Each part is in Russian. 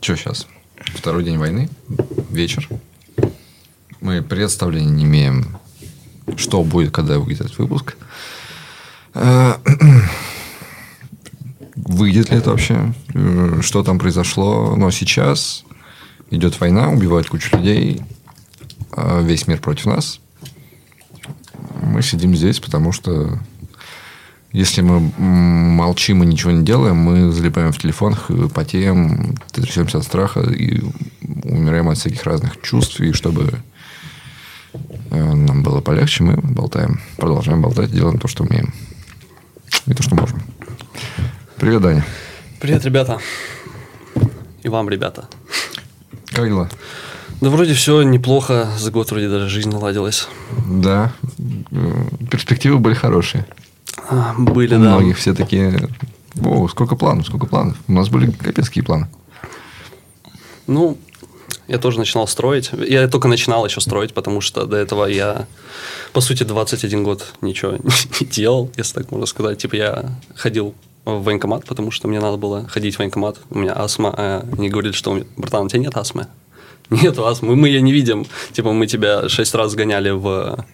что сейчас? Второй день войны, вечер. Мы представления не имеем, что будет, когда выйдет этот выпуск. Э, выйдет ли это вообще? Э, что там произошло? Но сейчас идет война, убивают кучу людей. а Весь мир против нас. Мы сидим здесь, потому что если мы молчим и ничего не делаем, мы залипаем в телефонах, и потеем, трясемся от страха и умираем от всяких разных чувств. И чтобы э, нам было полегче, мы болтаем, продолжаем болтать, делаем то, что умеем. И то, что можем. Привет, Даня. Привет, ребята. И вам, ребята. Как дела? Да вроде все неплохо, за год вроде даже жизнь наладилась. Да, э, перспективы были хорошие. Были, У да. многих все такие... О, сколько планов, сколько планов. У нас были капецкие планы. Ну, я тоже начинал строить. Я только начинал еще строить, потому что до этого я, по сути, 21 год ничего не делал, если так можно сказать. Типа я ходил в военкомат, потому что мне надо было ходить в военкомат. У меня астма. а Они говорили, что, у меня, братан, у тебя нет астмы. Нет астмы, мы ее не видим. Типа мы тебя шесть раз гоняли в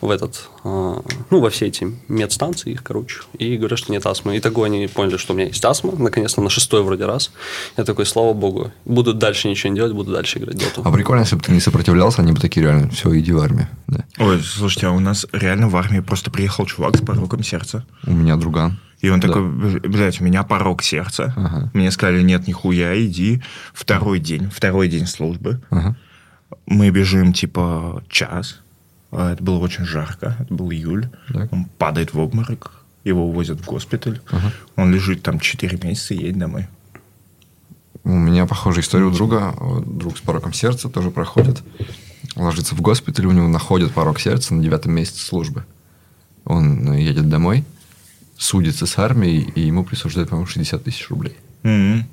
в этот, а, ну, во все эти медстанции, их, короче, и говорят, что нет астмы. И такой они поняли, что у меня есть астма, наконец-то, на шестой вроде раз. Я такой, слава богу, буду дальше ничего не делать, буду дальше играть доту. А прикольно, если бы ты не сопротивлялся, они бы такие реально, все, иди в армию. Да. Ой, слушайте, а у нас реально в армии просто приехал чувак с пороком сердца. У меня друган. И он Да. такой, блядь, у меня порог сердца. Ага. Мне сказали, нет, нихуя, иди. Второй день, второй день службы. Ага. Мы бежим, типа, час. А Это было очень жарко. Это был июль. Так. Он падает в обморок. Его увозят в госпиталь. Он лежит там 4 месяца и едет домой. У меня похожая история у друга. Друг с пороком сердца тоже проходит. Ложится в госпиталь, у него находят порок сердца на девятом месяце службы. Он ну, едет домой, судится с армией, и ему присуждают, по-моему, 60 тысяч рублей. Мгм.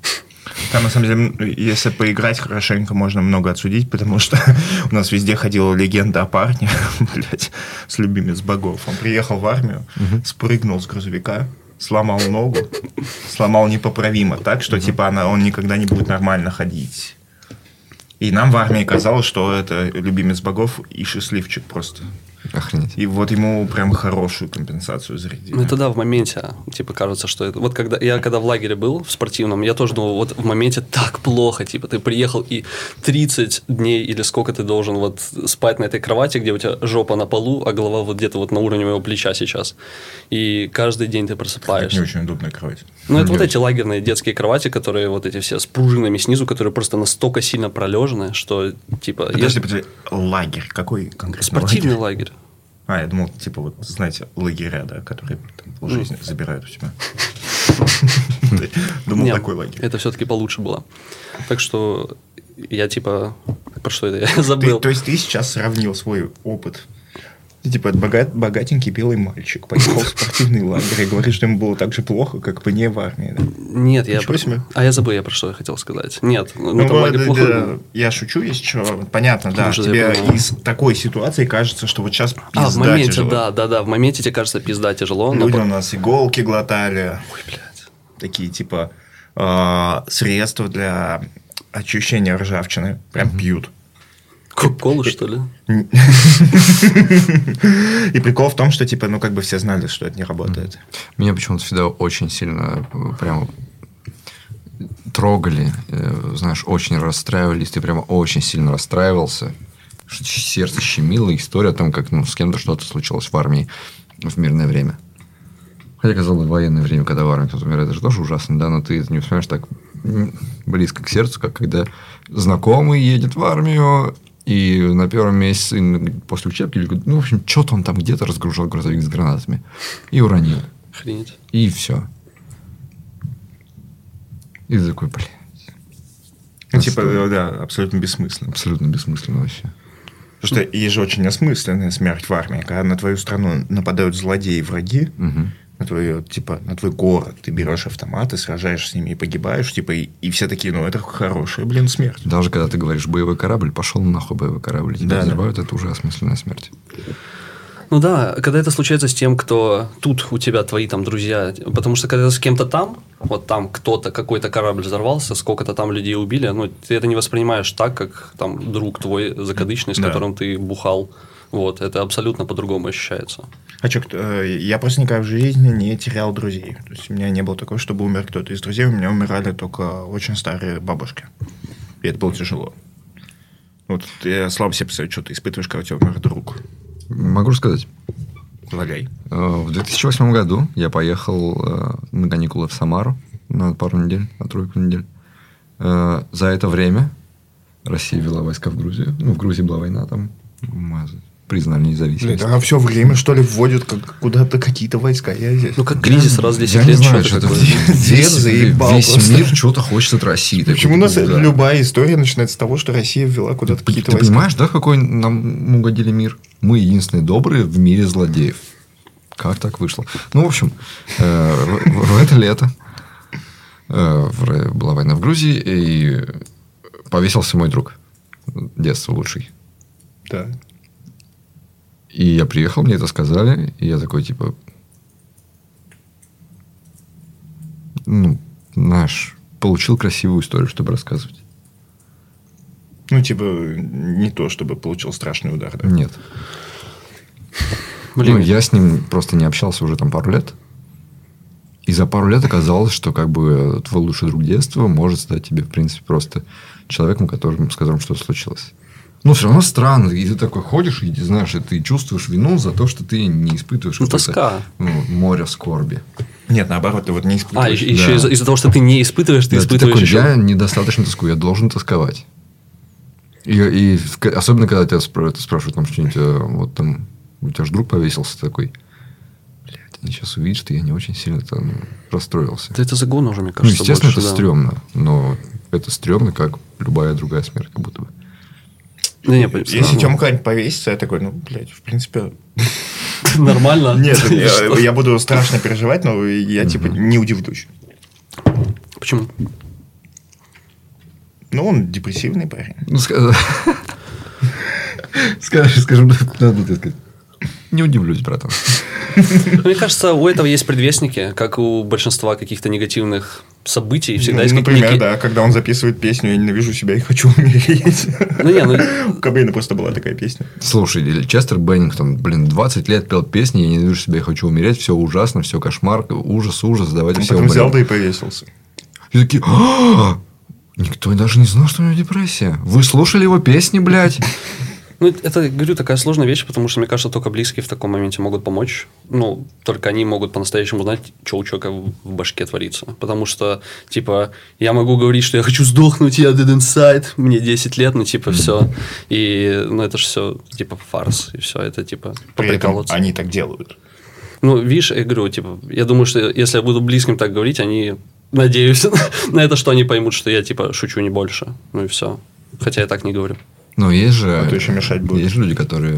Там, на самом деле, если поиграть хорошенько, можно много отсудить, потому что у нас везде ходила легенда о парне, блядь, с любимец богов. Он приехал в армию, спрыгнул с грузовика, сломал ногу, сломал непоправимо так, что, типа, она, он никогда не будет нормально ходить. И нам в армии казалось, что это любимец богов и счастливчик просто. Охренеть. И вот ему прям хорошую компенсацию зарядили. Ну, это да, в моменте, типа, кажется, что это... Вот когда я когда в лагере был, в спортивном, я тоже думал, вот в моменте так плохо, типа, ты приехал и 30 дней или сколько ты должен вот спать на этой кровати, где у тебя жопа на полу, а голова вот где-то вот на уровне моего плеча сейчас. И каждый день ты Это просыпаешься. не очень удобная кровать. Ну, это вот эти лагерные детские кровати, которые вот эти все с пружинами снизу, которые просто настолько сильно пролежены, что, типа... Подожди, если- подожди, лагерь. Какой конкретно Спортивный лагерь? лагерь. А, я думал, типа, вот, знаете, лагеря, да, которые там полжизни забирают у тебя. Думал, такой лагерь. Это все-таки получше было. Так что я типа... Про что это? Я забыл. то есть ты сейчас сравнил свой опыт. Ты, типа, богат- богатенький белый мальчик поехал в спортивный лагерь и говорит, что ему было так же плохо, как мне в армии. да? Нет, я... Про- себе. А я забыл, я про что я хотел сказать. Нет, ну, Ну, там лагерь да, плохой да, я шучу, если что. Понятно, да. Что Тебе из такой ситуации кажется, что вот сейчас пизда А, в моменте, тяжело. да, да, да. В моменте тебе кажется пизда тяжело. но Люди по- у нас иголки глотали. Ой, блядь. такие типа э, средства для очищения ржавчины. Прям пьют. Кока-колу, что ли? И прикол в том, что типа, ну как бы все знали, что это не работает. Меня почему-то всегда очень сильно э, прямо трогали, э, знаешь, очень расстраивались, ты прямо очень сильно расстраивался, что сердце щемило, история о том, как ну, с кем-то что-то случилось в армии в мирное время. Хотя, казалось бы, в военное время, когда в армии кто-то умирает, это же тоже ужасно, да, но ты это не вспоминаешь так близко к сердцу, как когда знакомый едет в армию, и на первом месяце после учебки, ну, в общем, что-то он там где-то разгружал грузовик с гранатами и уронил. Охренеть. И все. И такой, блин, Ну, типа, э, да, абсолютно бессмысленно. абсолютно бессмысленно вообще. Потому что есть же очень осмысленная смерть в армии, когда на твою страну нападают злодеи, враги, Мгм. На твою, типа, на твой город, ты берешь автомат и сражаешься с ними и погибаешь, типа, и, и все такие, ну, это хорошая, блин, смерть. Даже когда ты говоришь боевой корабль, пошел нахуй боевой корабль. Тебя Да, да. взрывают, это уже осмысленная смерть. Ну да, когда это случается с тем, кто тут у тебя твои там друзья, потому что когда с кем-то там, вот там кто-то, какой-то корабль взорвался, сколько-то там людей убили, ну, ты это не воспринимаешь так, как там друг твой закадычный, с Да. которым ты бухал. Вот, это абсолютно по-другому ощущается. А что, я просто никогда в жизни не терял друзей. То есть у меня не было такого, чтобы умер кто-то из друзей. У меня умирали только очень старые бабушки. И это было тяжело. Вот я слабо себе представляю, что ты испытываешь, когда у тебя умер друг. Могу рассказать. Валяй. Э, В 2008 году я поехал э, на каникулы в Самару на пару недель, на тройку недель. Э, За это время Россия вела войска в Грузию. Ну, в Грузии была война, там мы признали независимость. а все время, что ли, вводят как, куда-то какие-то войска. Я здесь. Ну, как кризис раз в 10 Я не лет, знаю, что-то что-то такое. Дед весь, заебал весь просто. мир что-то хочет от России. Такой, Почему у нас да. любая история начинается с того, что Россия ввела куда-то Ты, какие-то ты войска? понимаешь, да, какой нам угодили мир? Мы единственные добрые в мире злодеев. Как так вышло? Ну, в общем, э, в, это лето э, была война в Грузии, и повесился мой друг. Детство лучший. Да. И я приехал, мне это сказали, и я такой, типа... Ну, знаешь, получил красивую историю, чтобы рассказывать. Ну, типа, не то, чтобы получил страшный удар. Да? Нет. Блин, Ну, я с ним просто не общался уже там пару лет. И за пару лет оказалось, что как бы твой лучший друг детства может стать тебе, в принципе, просто человеком, которым, с которым что-то случилось. Ну, все равно странно. И ты такой ходишь, и знаешь, и ты чувствуешь вину за то, что ты не испытываешь Ну, тоска. ну, море скорби. Нет, наоборот, ты вот не А, испытываешь. еще, еще да. из-за, из-за того, что ты не испытываешь, ты Да, испытываешь такой, еще. я недостаточно тоскую, я должен тосковать. И, и особенно, когда тебя это спрашивают, там что-нибудь, э, вот там, у тебя же друг повесился такой, блядь, они сейчас увидят, что я не очень сильно там расстроился. Да это загон уже, мне ну, кажется, естественно, больше, это да. стрёмно, но это стрёмно, как любая другая смерть, как будто бы. Не, по- Если Тёма равно. куда-нибудь повесится, я такой, ну, блядь, в принципе... Нормально. Нет, я, буду страшно переживать, но я, типа, не удивлюсь. Почему? Ну, он депрессивный парень. Ну, ска- скажем, надо так сказать. Не удивлюсь, братан. Мне кажется, у этого есть предвестники, как у большинства каких-то негативных событий. Всегда Ну, есть например, какие- да, когда он записывает песню «Я ненавижу себя и хочу умереть». Ну, не, ну, У Кобейна просто была такая песня. Слушай, Честер Беннингтон, блин, 20 лет пел песни, я ненавижу себя, я хочу умереть, все ужасно, все кошмар, ужас, ужас, давайте Он все потом взял умрем. да и повесился. И такие, «А, Никто даже не знал, что у него депрессия. Вы слушали его песни, блядь? Ну, это, говорю, такая сложная вещь, потому что, мне кажется, только близкие в таком моменте могут помочь. Ну, только они могут по-настоящему знать, что у человека в башке творится. Потому что, типа, я могу говорить, что я хочу сдохнуть, я dead inside, мне 10 лет, ну, типа, все. И, ну, это же все, типа, фарс, и все, это, типа, поприкалываться. они так делают. Ну, видишь, я говорю, типа, я думаю, что если я буду близким так говорить, они, надеюсь на это, что они поймут, что я, типа, шучу не больше. Ну и все. Хотя я так не говорю. Ну, есть же... А то еще мешать будет. Есть же люди, которые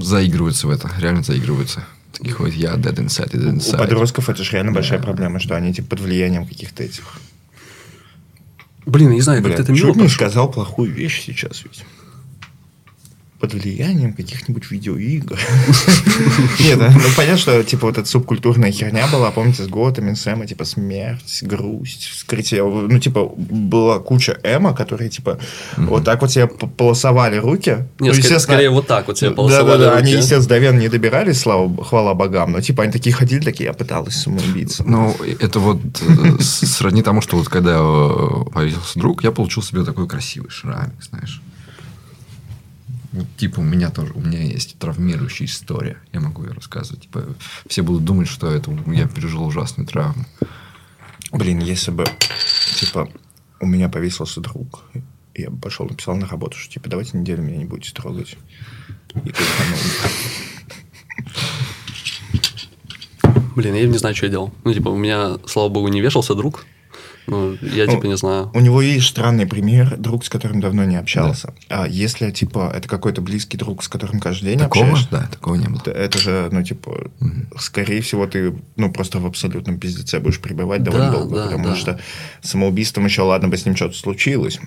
заигрываются в это, реально заигрываются. Такие ходят, я dead inside, dead У inside. подростков это же реально большая проблема, что они типа под влиянием каких-то этих... Блин, я не знаю, как-то это мило чуть не сказал плохую вещь сейчас ведь. Под влиянием каких-нибудь видеоигр. Нет, ну понятно, что типа вот эта субкультурная херня была, помните, с Готами, Сэма, типа смерть, грусть, вскрытие. Ну, типа, была куча эмо, которые, типа, вот так вот себе полосовали руки. Нет, Ну, скорее, вот так вот себе да, полосовали да, да, руки. они, естественно, до Вен не добирались, слава, хвала богам, но типа они такие ходили, такие, я пыталась самоубиться. Ну, это вот э, с- сродни тому, что вот когда э, повесился друг, я получил себе такой красивый шрамик, знаешь. Вот, типа, у меня тоже, у меня есть травмирующая история. Я могу ее рассказывать. Типа, все будут думать, что это я пережил ужасную травму. Блин, если бы, типа, у меня повесился друг, и я бы пошел, написал на работу, что, типа, давайте неделю меня не будете трогать. И ты Блин, я не знаю, что я делал. Ну, типа, у меня, слава богу, не вешался друг. Ну, я, Ну, типа, не знаю. У него есть странный пример, друг, с которым давно не общался. А если, типа, это какой-то близкий друг, с которым каждый день Такого? общаешься, Да, такого не было. то это же, ну, типа, скорее всего, ты, ну, просто в абсолютном пиздеце будешь пребывать Да, довольно долго, да, потому да. что самоубийством еще, ладно бы с ним что-то случилось.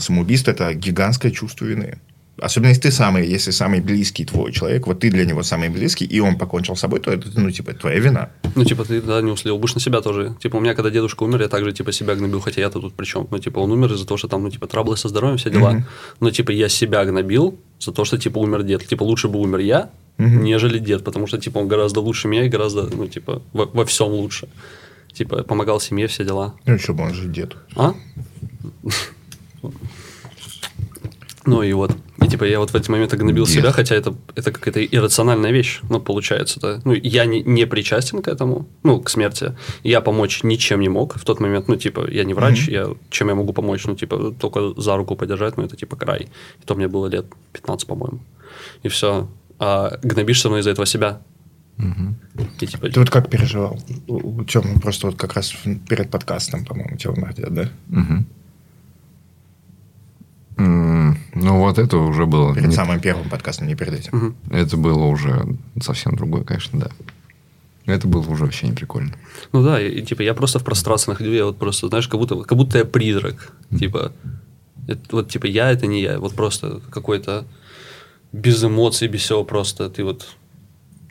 Самоубийство – это гигантское чувство вины. Особенно если ты самый, если самый близкий твой человек, вот ты для него самый близкий, и он покончил с собой, то это, ну, типа, твоя вина. Ну, типа, ты, да, не услил. Будешь на себя тоже. Типа, у меня, когда дедушка умер, я также, типа, себя гнобил, хотя я-то тут при чем? Ну, типа, он умер из-за того, что там, ну, типа, траблы со здоровьем, все дела. Мгм. Но, типа, я себя гнобил за то, что, типа, умер дед. Типа, лучше бы умер я, Мгм. нежели дед, потому что, типа, он гораздо лучше меня и гораздо, ну, типа, во, во всем лучше. Типа, помогал семье, все дела. Ну, что бы он же дед. А? Ну и вот. И типа я вот в эти моменты гнобил Дед. себя, хотя это, это какая-то иррациональная вещь, ну, получается, да. Ну, я не, не причастен к этому, ну, к смерти. Я помочь ничем не мог в тот момент, ну, типа, я не врач, я, чем я могу помочь, ну, типа, только за руку подержать, ну, это типа край. И то мне было лет 15, по-моему. И все. А гнобишь со мной из-за этого себя. И типа, Ты вот как переживал? Тёмы просто вот как раз перед подкастом, по-моему, дед, да? Мгм. Ну, вот это уже было... Перед не- самым первым подкастом, не перед этим. мгм. Это было уже совсем другое, конечно, да. Это было уже вообще не прикольно. Ну да, и, типа я просто в пространстве находил, я вот просто, знаешь, как будто, как будто я призрак. Типа, это, вот типа я это не я, вот просто какой-то без эмоций, без всего просто. Ты вот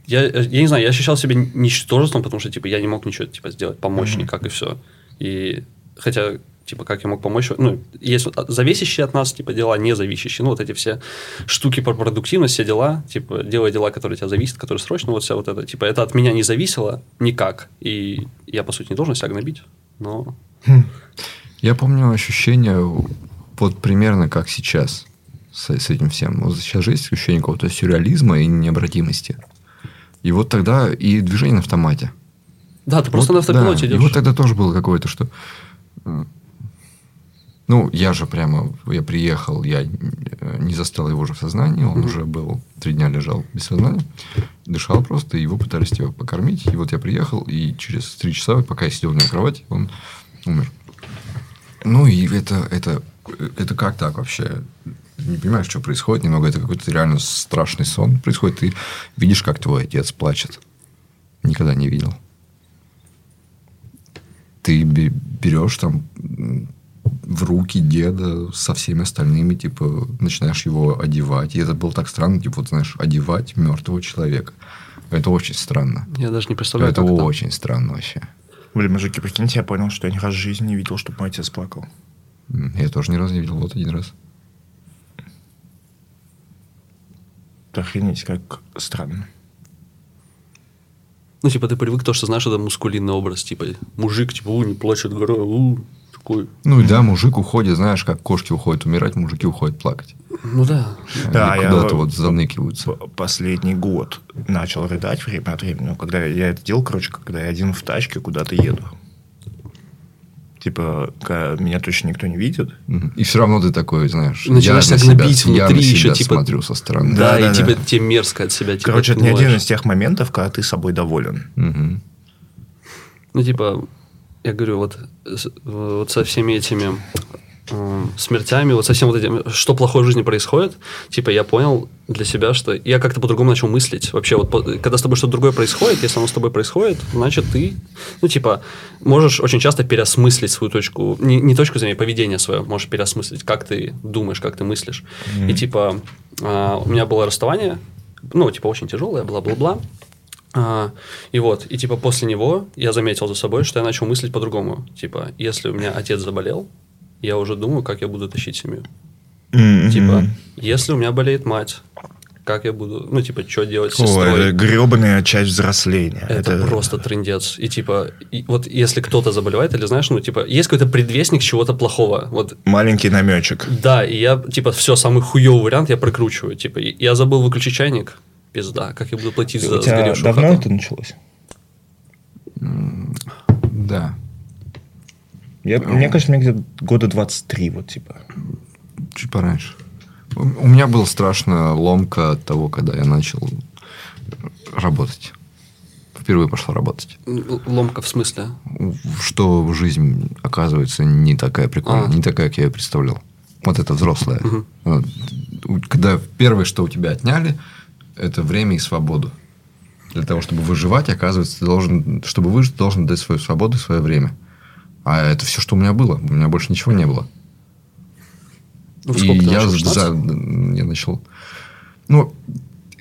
я, я не знаю, я ощущал себя ничтожеством, потому что типа я не мог ничего типа сделать, помочь Мгм. никак и все. И хотя типа как я мог помочь, ну есть вот зависящие от нас типа дела, не зависящие, ну вот эти все штуки про продуктивность, все дела, типа делай дела, которые от тебя зависят, которые срочно, вот вся вот это, типа это от меня не зависело никак, и я по сути не должен себя гнобить, но Я помню ощущение вот примерно как сейчас с, с этим всем. Вот сейчас же есть ощущение какого-то сюрреализма и необратимости. И вот тогда и движение на автомате. да, ты просто Вот, на автопилоте да, идешь. И вот тогда тоже было какое-то, что... Ну, я же прямо, я приехал, я э, не застал его уже в сознании, он уже был, три дня лежал без сознания, дышал просто, его пытались его покормить. И вот я приехал, и через три часа, пока я сидел на кровати, он умер. Ну, и это, это, это как так вообще? Не понимаешь, что происходит немного. Это какой-то реально страшный сон происходит. Ты видишь, как твой отец плачет. Никогда не видел. Ты бе- берешь там в руки деда со всеми остальными, типа, начинаешь его одевать. И это было так странно, типа, вот, знаешь, одевать мертвого человека. Это очень странно. Я даже не представляю, это как это. очень странно вообще. Блин, мужики, прикиньте, я понял, что я ни разу в жизни не видел, чтобы мой отец плакал. Я тоже ни разу не видел, вот один раз. Охренеть, как странно. Ну, типа, ты привык то, что знаешь, это мускулинный образ, типа, мужик, типа, у, не плачет горой, у, такой. Ну и да, мужик уходит, знаешь, как кошки уходят умирать, мужики уходят плакать. Ну да. Да, Они я куда-то вот- вот заныкиваются. Последний год начал рыдать время от времени. Ну, когда я это делал, короче, когда я один в тачке куда-то еду. Типа, меня точно никто не видит. И все равно ты такой, знаешь, Начинаешь я на себя гнобить я внутри на еще, себя типа- смотрю со стороны. Да, Да, и да, тебе, да. тебе мерзко от себя. Типа, Короче, это не один из тех моментов, когда ты собой доволен. Мгм. Ну, типа, я говорю, вот, вот со всеми этими м, смертями, вот со всем вот этим, что плохое в жизни происходит, типа, я понял для себя, что я как-то по-другому начал мыслить. Вообще, вот когда с тобой что-то другое происходит, если оно с тобой происходит, значит, ты, ну, типа, можешь очень часто переосмыслить свою точку, не, не точку зрения, поведение свое, можешь переосмыслить, как ты думаешь, как ты мыслишь. И, типа, а, у меня было расставание, ну, типа, очень тяжелое, бла-бла-бла. А, и вот, и типа после него я заметил за собой, что я начал мыслить по-другому. Типа, если у меня отец заболел, я уже думаю, как я буду тащить семью. Типа, если у меня болеет мать, как я буду, ну, типа, что делать с О, сестрой? это гребаная часть взросления. Это, просто трендец. И типа, и вот если кто-то заболевает, или знаешь, ну, типа, есть какой-то предвестник чего-то плохого. Вот маленький намечек. да, и я, типа, все, самый хуёвый вариант я прокручиваю. Типа, я забыл выключить чайник, пизда, как я буду платить за У тебя сгоревшую давно хату? это началось? Да. Я, мне кажется, мне где-то года 23, вот типа. Чуть пораньше. У у меня была страшная ломка от того, когда я начал работать. Впервые пошла работать. Ломка в смысле? Что жизнь, оказывается, не такая прикольная, А. не такая, как я ее представлял. Вот это взрослая. Мгм. Вот. У- Когда первое, что у тебя отняли, это время и свободу. Для того, чтобы выживать, оказывается, ты должен, чтобы выжить, ты должен дать свою свободу и свое время. А это все, что у меня было. У меня больше ничего не было. Вы И я, начал, 16? за- я начал... Ну,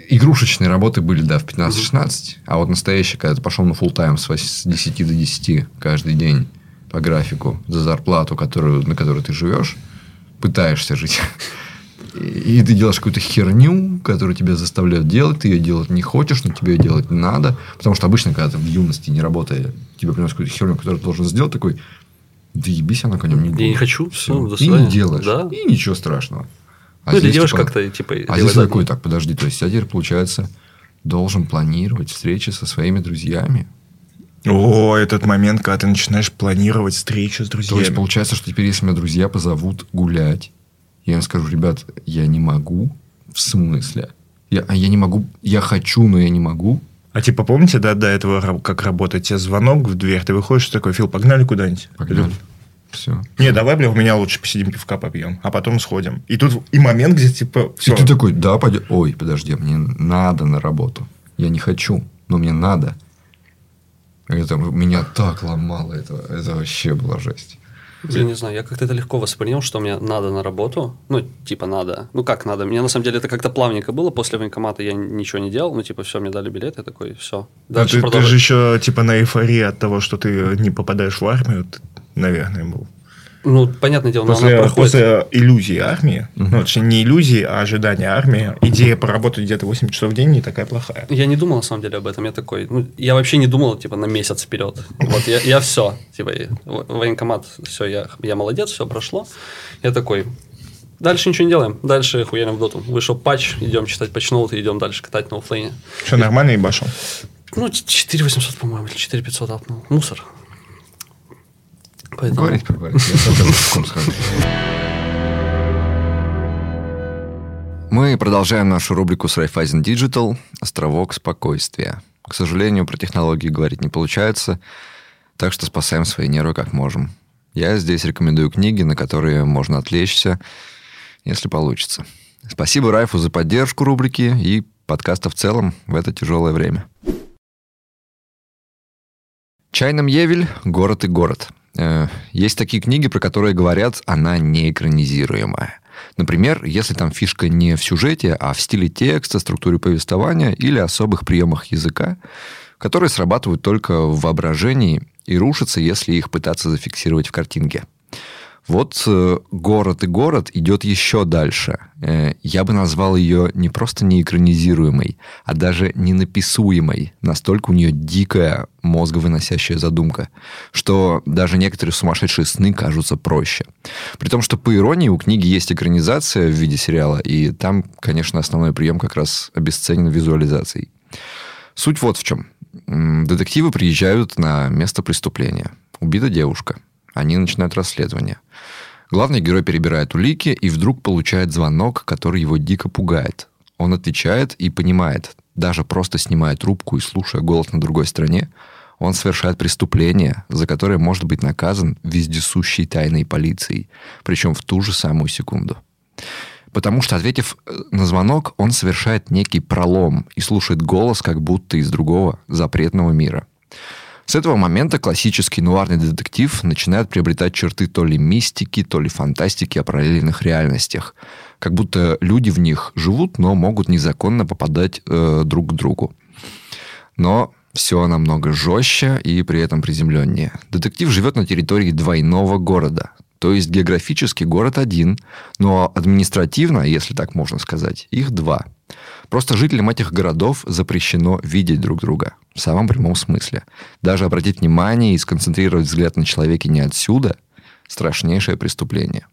игрушечные работы были, да, в 15-16. А вот настоящий, когда ты пошел на full тайм с 10 до 10 каждый день по графику за зарплату, которую, на которой ты живешь, пытаешься жить. И ты делаешь какую-то херню, которую тебя заставляют делать, ты ее делать не хочешь, но тебе ее делать надо. Потому что обычно, когда ты в юности, не работая, тебе приносят какую-то херню, которую ты должен сделать, такой, да ебись, она конем не Я не хочу, всё, до И не делаешь. Да. И ничего страшного. А ну, или здесь, делаешь типа, как-то, типа... А здесь так. такой, так, подожди, то есть я теперь, получается, должен планировать встречи со своими друзьями. О, этот момент, когда ты начинаешь планировать встречу с То друзьями. есть получается, что теперь, если меня друзья позовут гулять, я им скажу, ребят, я не могу. В смысле? Я, а я не могу, я хочу, но я не могу. А типа, помните, да, до этого, как работает тебе звонок в дверь, ты выходишь такой, Фил, погнали куда-нибудь? Погнали. Все. Не, давай, бля, у меня лучше посидим, пивка попьем, а потом сходим. И тут и момент, где типа, все. И ты такой, да, пойдем. Ой, подожди, мне надо на работу. Я не хочу, но мне надо. Это меня так ломало, это, это вообще была жесть. Блин, не знаю, я как-то это легко воспринял, что мне надо на работу. Ну, типа надо. Ну, как надо? Мне на самом деле это как-то плавненько было. После военкомата я ничего не делал. Ну, типа, все, мне дали билет, я такой, все. А Дальше ты, ты же еще типа на эйфории от того, что ты не попадаешь в армию, наверное, был. Ну, понятное дело, но она После, проходит. после иллюзии армии, ну, точнее, не иллюзии, а ожидания армии, идея поработать где-то 8 часов в день не такая плохая. Я не думал, на самом деле, об этом. Я такой, ну, я вообще не думал, типа, на месяц вперед. Вот, я, я все, типа, военкомат, все, я, я молодец, все прошло. Я такой, дальше ничего не делаем, дальше хуярим в доту. Вышел патч, идем читать патчноуты, идем дальше катать на оффлейне. Что, нормально ебашил? Ну, 4800, по-моему, или 4500 апнул. Мусор. Поэтому... Говорить, поговорить. Я схожу. Мы продолжаем нашу рубрику с Raiffeisen Digital «Островок спокойствия». К сожалению, про технологии говорить не получается, так что спасаем свои нервы как можем. Я здесь рекомендую книги, на которые можно отвлечься, если получится. Спасибо Райфу за поддержку рубрики и подкаста в целом в это тяжелое время. Чайном Евель «Город и город». Э, Есть такие книги, про которые говорят, она не экранизируемая. Например, если там фишка не в сюжете, а в стиле текста, структуре повествования или особых приемах языка, которые срабатывают только в воображении и рушатся, если их пытаться зафиксировать в картинке. Вот э, «Город и город» идет еще дальше. Э, я бы назвал ее не просто неэкранизируемой, а даже ненаписуемой. Настолько у нее дикая мозговыносящая задумка, что даже некоторые сумасшедшие сны кажутся проще. При том, что по иронии у книги есть экранизация в виде сериала, и там, конечно, основной прием как раз обесценен визуализацией. Суть вот в чем. Детективы приезжают на место преступления. Убита девушка. Они начинают расследование. Главный герой перебирает улики и вдруг получает звонок, который его дико пугает. Он отвечает и понимает, даже просто снимая трубку и слушая голос на другой стороне, он совершает преступление, за которое может быть наказан вездесущей тайной полицией, причем в ту же самую секунду. Потому что, ответив э, на звонок, он совершает некий пролом и слушает голос как будто из другого запретного мира. С этого момента классический нуарный детектив начинает приобретать черты то ли мистики, то ли фантастики о параллельных реальностях. Как будто люди в них живут, но могут незаконно попадать э, друг к другу. Но все намного жестче и при этом приземленнее. Детектив живет на территории двойного города. То есть географически город один, но административно, если так можно сказать, их два. Просто жителям этих городов запрещено видеть друг друга. В самом прямом смысле. Даже обратить внимание и сконцентрировать взгляд на человеке не отсюда – страшнейшее преступление.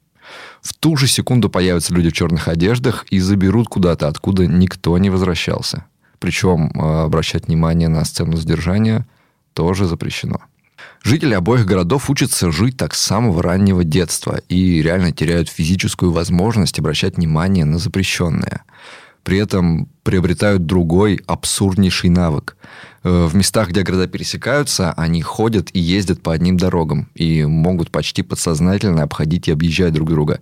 В ту же секунду появятся люди в черных одеждах и заберут куда-то, откуда никто не возвращался. Причем э, обращать внимание на сцену задержания тоже запрещено. Жители обоих городов учатся жить так с самого раннего детства и реально теряют физическую возможность обращать внимание на запрещенное. При этом приобретают другой абсурднейший навык. Э, В местах, где города пересекаются, они ходят и ездят по одним дорогам и могут почти подсознательно обходить и объезжать друг друга,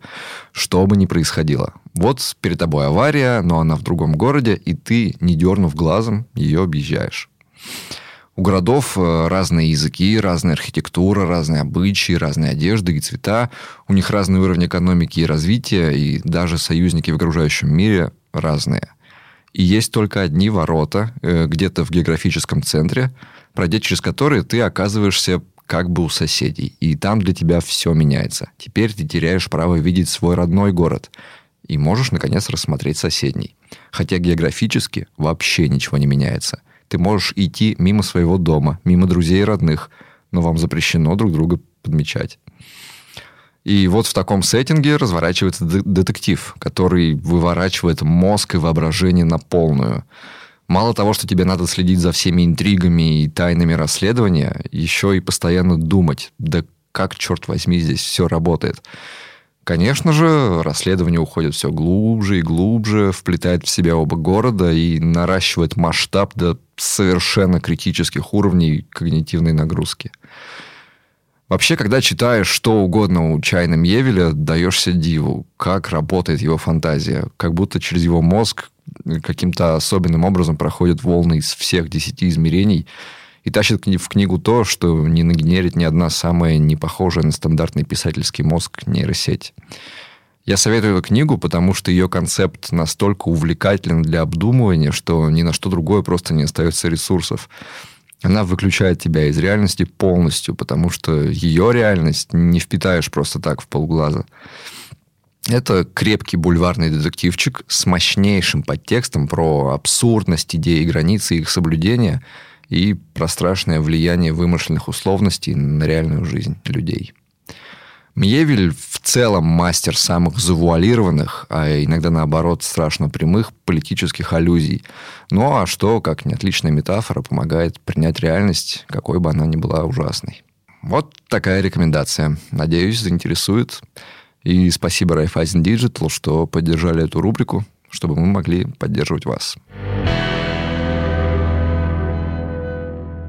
что бы ни происходило. Вот перед тобой авария, но она в другом городе, и ты, не дернув глазом, ее объезжаешь. У городов э, разные языки, разная архитектура, разные обычаи, разные одежды и цвета. У них разный уровень экономики и развития, и даже союзники в окружающем мире разные. И есть только одни ворота э, где-то в географическом центре, пройдя через которые ты оказываешься как бы у соседей. И там для тебя все меняется. Теперь ты теряешь право видеть свой родной город. И можешь, наконец, рассмотреть соседний. Хотя географически вообще ничего не меняется. Ты можешь идти мимо своего дома, мимо друзей и родных, но вам запрещено друг друга подмечать. И вот в таком сеттинге разворачивается детектив, который выворачивает мозг и воображение на полную. Мало того, что тебе надо следить за всеми интригами и тайнами расследования, еще и постоянно думать, да как, черт возьми, здесь все работает. Конечно же, расследование уходит все глубже и глубже, вплетает в себя оба города и наращивает масштаб до совершенно критических уровней когнитивной нагрузки. Вообще, когда читаешь что угодно у Чайна Мьевеля, даешься диву, как работает его фантазия. Как будто через его мозг каким-то особенным образом проходят волны из всех десяти измерений и тащит в книгу то, что не нагенерит ни одна самая не похожая на стандартный писательский мозг нейросеть. Я советую эту книгу, потому что ее концепт настолько увлекателен для обдумывания, что ни на что другое просто не остается ресурсов она выключает тебя из реальности полностью, потому что ее реальность не впитаешь просто так в полглаза. Это крепкий бульварный детективчик с мощнейшим подтекстом про абсурдность идей и их соблюдения и про страшное влияние вымышленных условностей на реальную жизнь людей. Мьевель в целом мастер самых завуалированных, а иногда наоборот страшно прямых политических аллюзий. Ну а что, как не отличная метафора, помогает принять реальность, какой бы она ни была ужасной. Вот такая рекомендация. Надеюсь, заинтересует. И спасибо Raiffeisen Digital, что поддержали эту рубрику, чтобы мы могли поддерживать вас.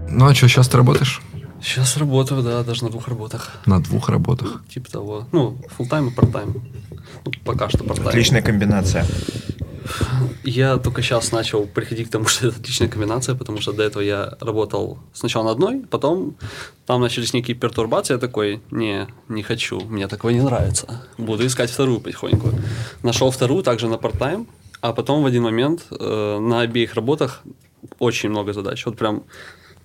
Ну а что, сейчас ты работаешь? Сейчас работаю, да, даже на двух работах. На двух работах? Типа того. Ну, full тайм и part-time. Ну, пока что part-time. Отличная комбинация. Я только сейчас начал приходить к тому, что это отличная комбинация, потому что до этого я работал сначала на одной, потом там начались некие пертурбации, я такой, не, не хочу, мне такое не нравится, буду искать вторую потихоньку. Нашел вторую, также на part-time, а потом в один момент э, на обеих работах очень много задач. Вот прям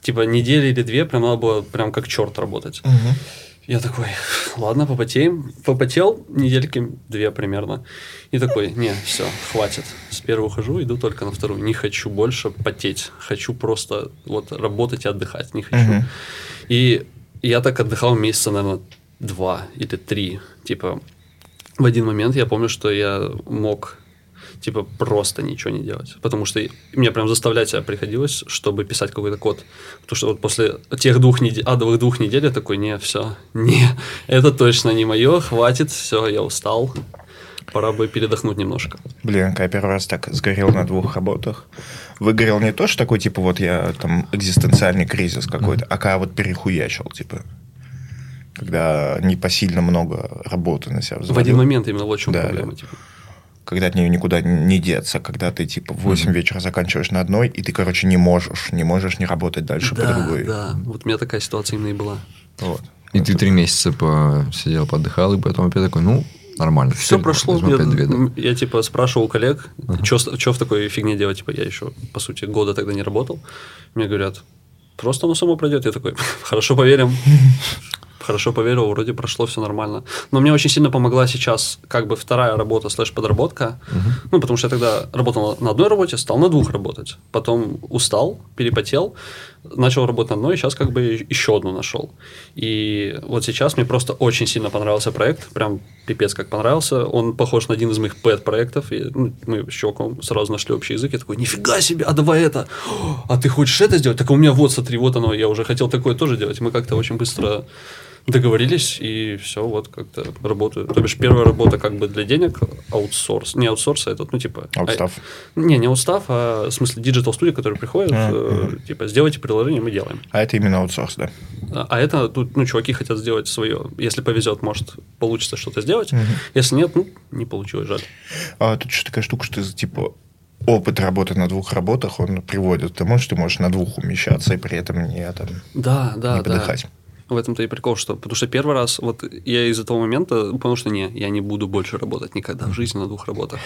типа недели или две прям надо было прям как черт работать. Угу. Я такой, ладно, попотеем. Попотел недельки две примерно. И такой, не, все, хватит. С первого ухожу, иду только на вторую. Не хочу больше потеть. Хочу просто вот работать и отдыхать. Не хочу. Угу. И я так отдыхал месяца, наверное, два или три. Типа, в один момент я помню, что я мог типа просто ничего не делать. Потому что мне прям заставлять себя приходилось, чтобы писать какой-то код. Потому что вот после тех двух недель, адовых двух недель я такой, не, все, не, это точно не мое, хватит, все, я устал. Пора бы передохнуть немножко. Блин, я первый раз так сгорел на двух работах. Выгорел не то, что такой, типа, вот я там экзистенциальный кризис какой-то, а когда вот перехуячил, типа когда непосильно много работы на себя взвалил. В один момент именно вот в чем да, проблема. Да. Типа когда от нее никуда не деться, когда ты типа в 8 mm-hmm. вечера заканчиваешь на одной, и ты, короче, не можешь, не можешь не работать дальше да, по другой. Да, вот у меня такая ситуация именно и была. Вот. И вот ты три месяца посидел, подыхал, и потом опять такой, ну, нормально. Все прошло. Я, две, да? я, типа, спрашивал коллег, uh-huh. что в такой фигне делать, типа, я еще, по сути, года тогда не работал. Мне говорят, просто оно само пройдет. Я такой, хорошо, поверим хорошо поверил, вроде прошло все нормально. Но мне очень сильно помогла сейчас как бы вторая работа слэш-подработка. Угу. Ну, потому что я тогда работал на одной работе, стал на двух работать. Потом устал, перепотел, начал работать на одной, и сейчас как бы еще одну нашел. И вот сейчас мне просто очень сильно понравился проект, прям пипец как понравился. Он похож на один из моих пэт-проектов. И, ну, мы с чуваком сразу нашли общий язык. Я такой, нифига себе, а давай это. А ты хочешь это сделать? Так у меня вот, смотри, вот оно, я уже хотел такое тоже делать. Мы как-то очень быстро договорились, и все, вот как-то работаю. То бишь, первая работа как бы для денег, аутсорс. Не аутсорс, а этот, ну, типа... Аутстафф. А, не, не аутстафф, а в смысле диджитал студия, которые приходят, а, э, угу. типа, сделайте приложение, мы делаем. А это именно аутсорс, да? А, а это, тут, ну, чуваки хотят сделать свое. Если повезет, может, получится что-то сделать. Угу. Если нет, ну, не получилось, жаль. А тут еще такая штука, что ты, типа, опыт работы на двух работах, он приводит к тому, что ты можешь на двух умещаться и при этом не, там, Да, да, не да. В этом-то и прикол, что потому что первый раз, вот я из этого момента понял, что не, я не буду больше работать никогда в жизни на двух работах.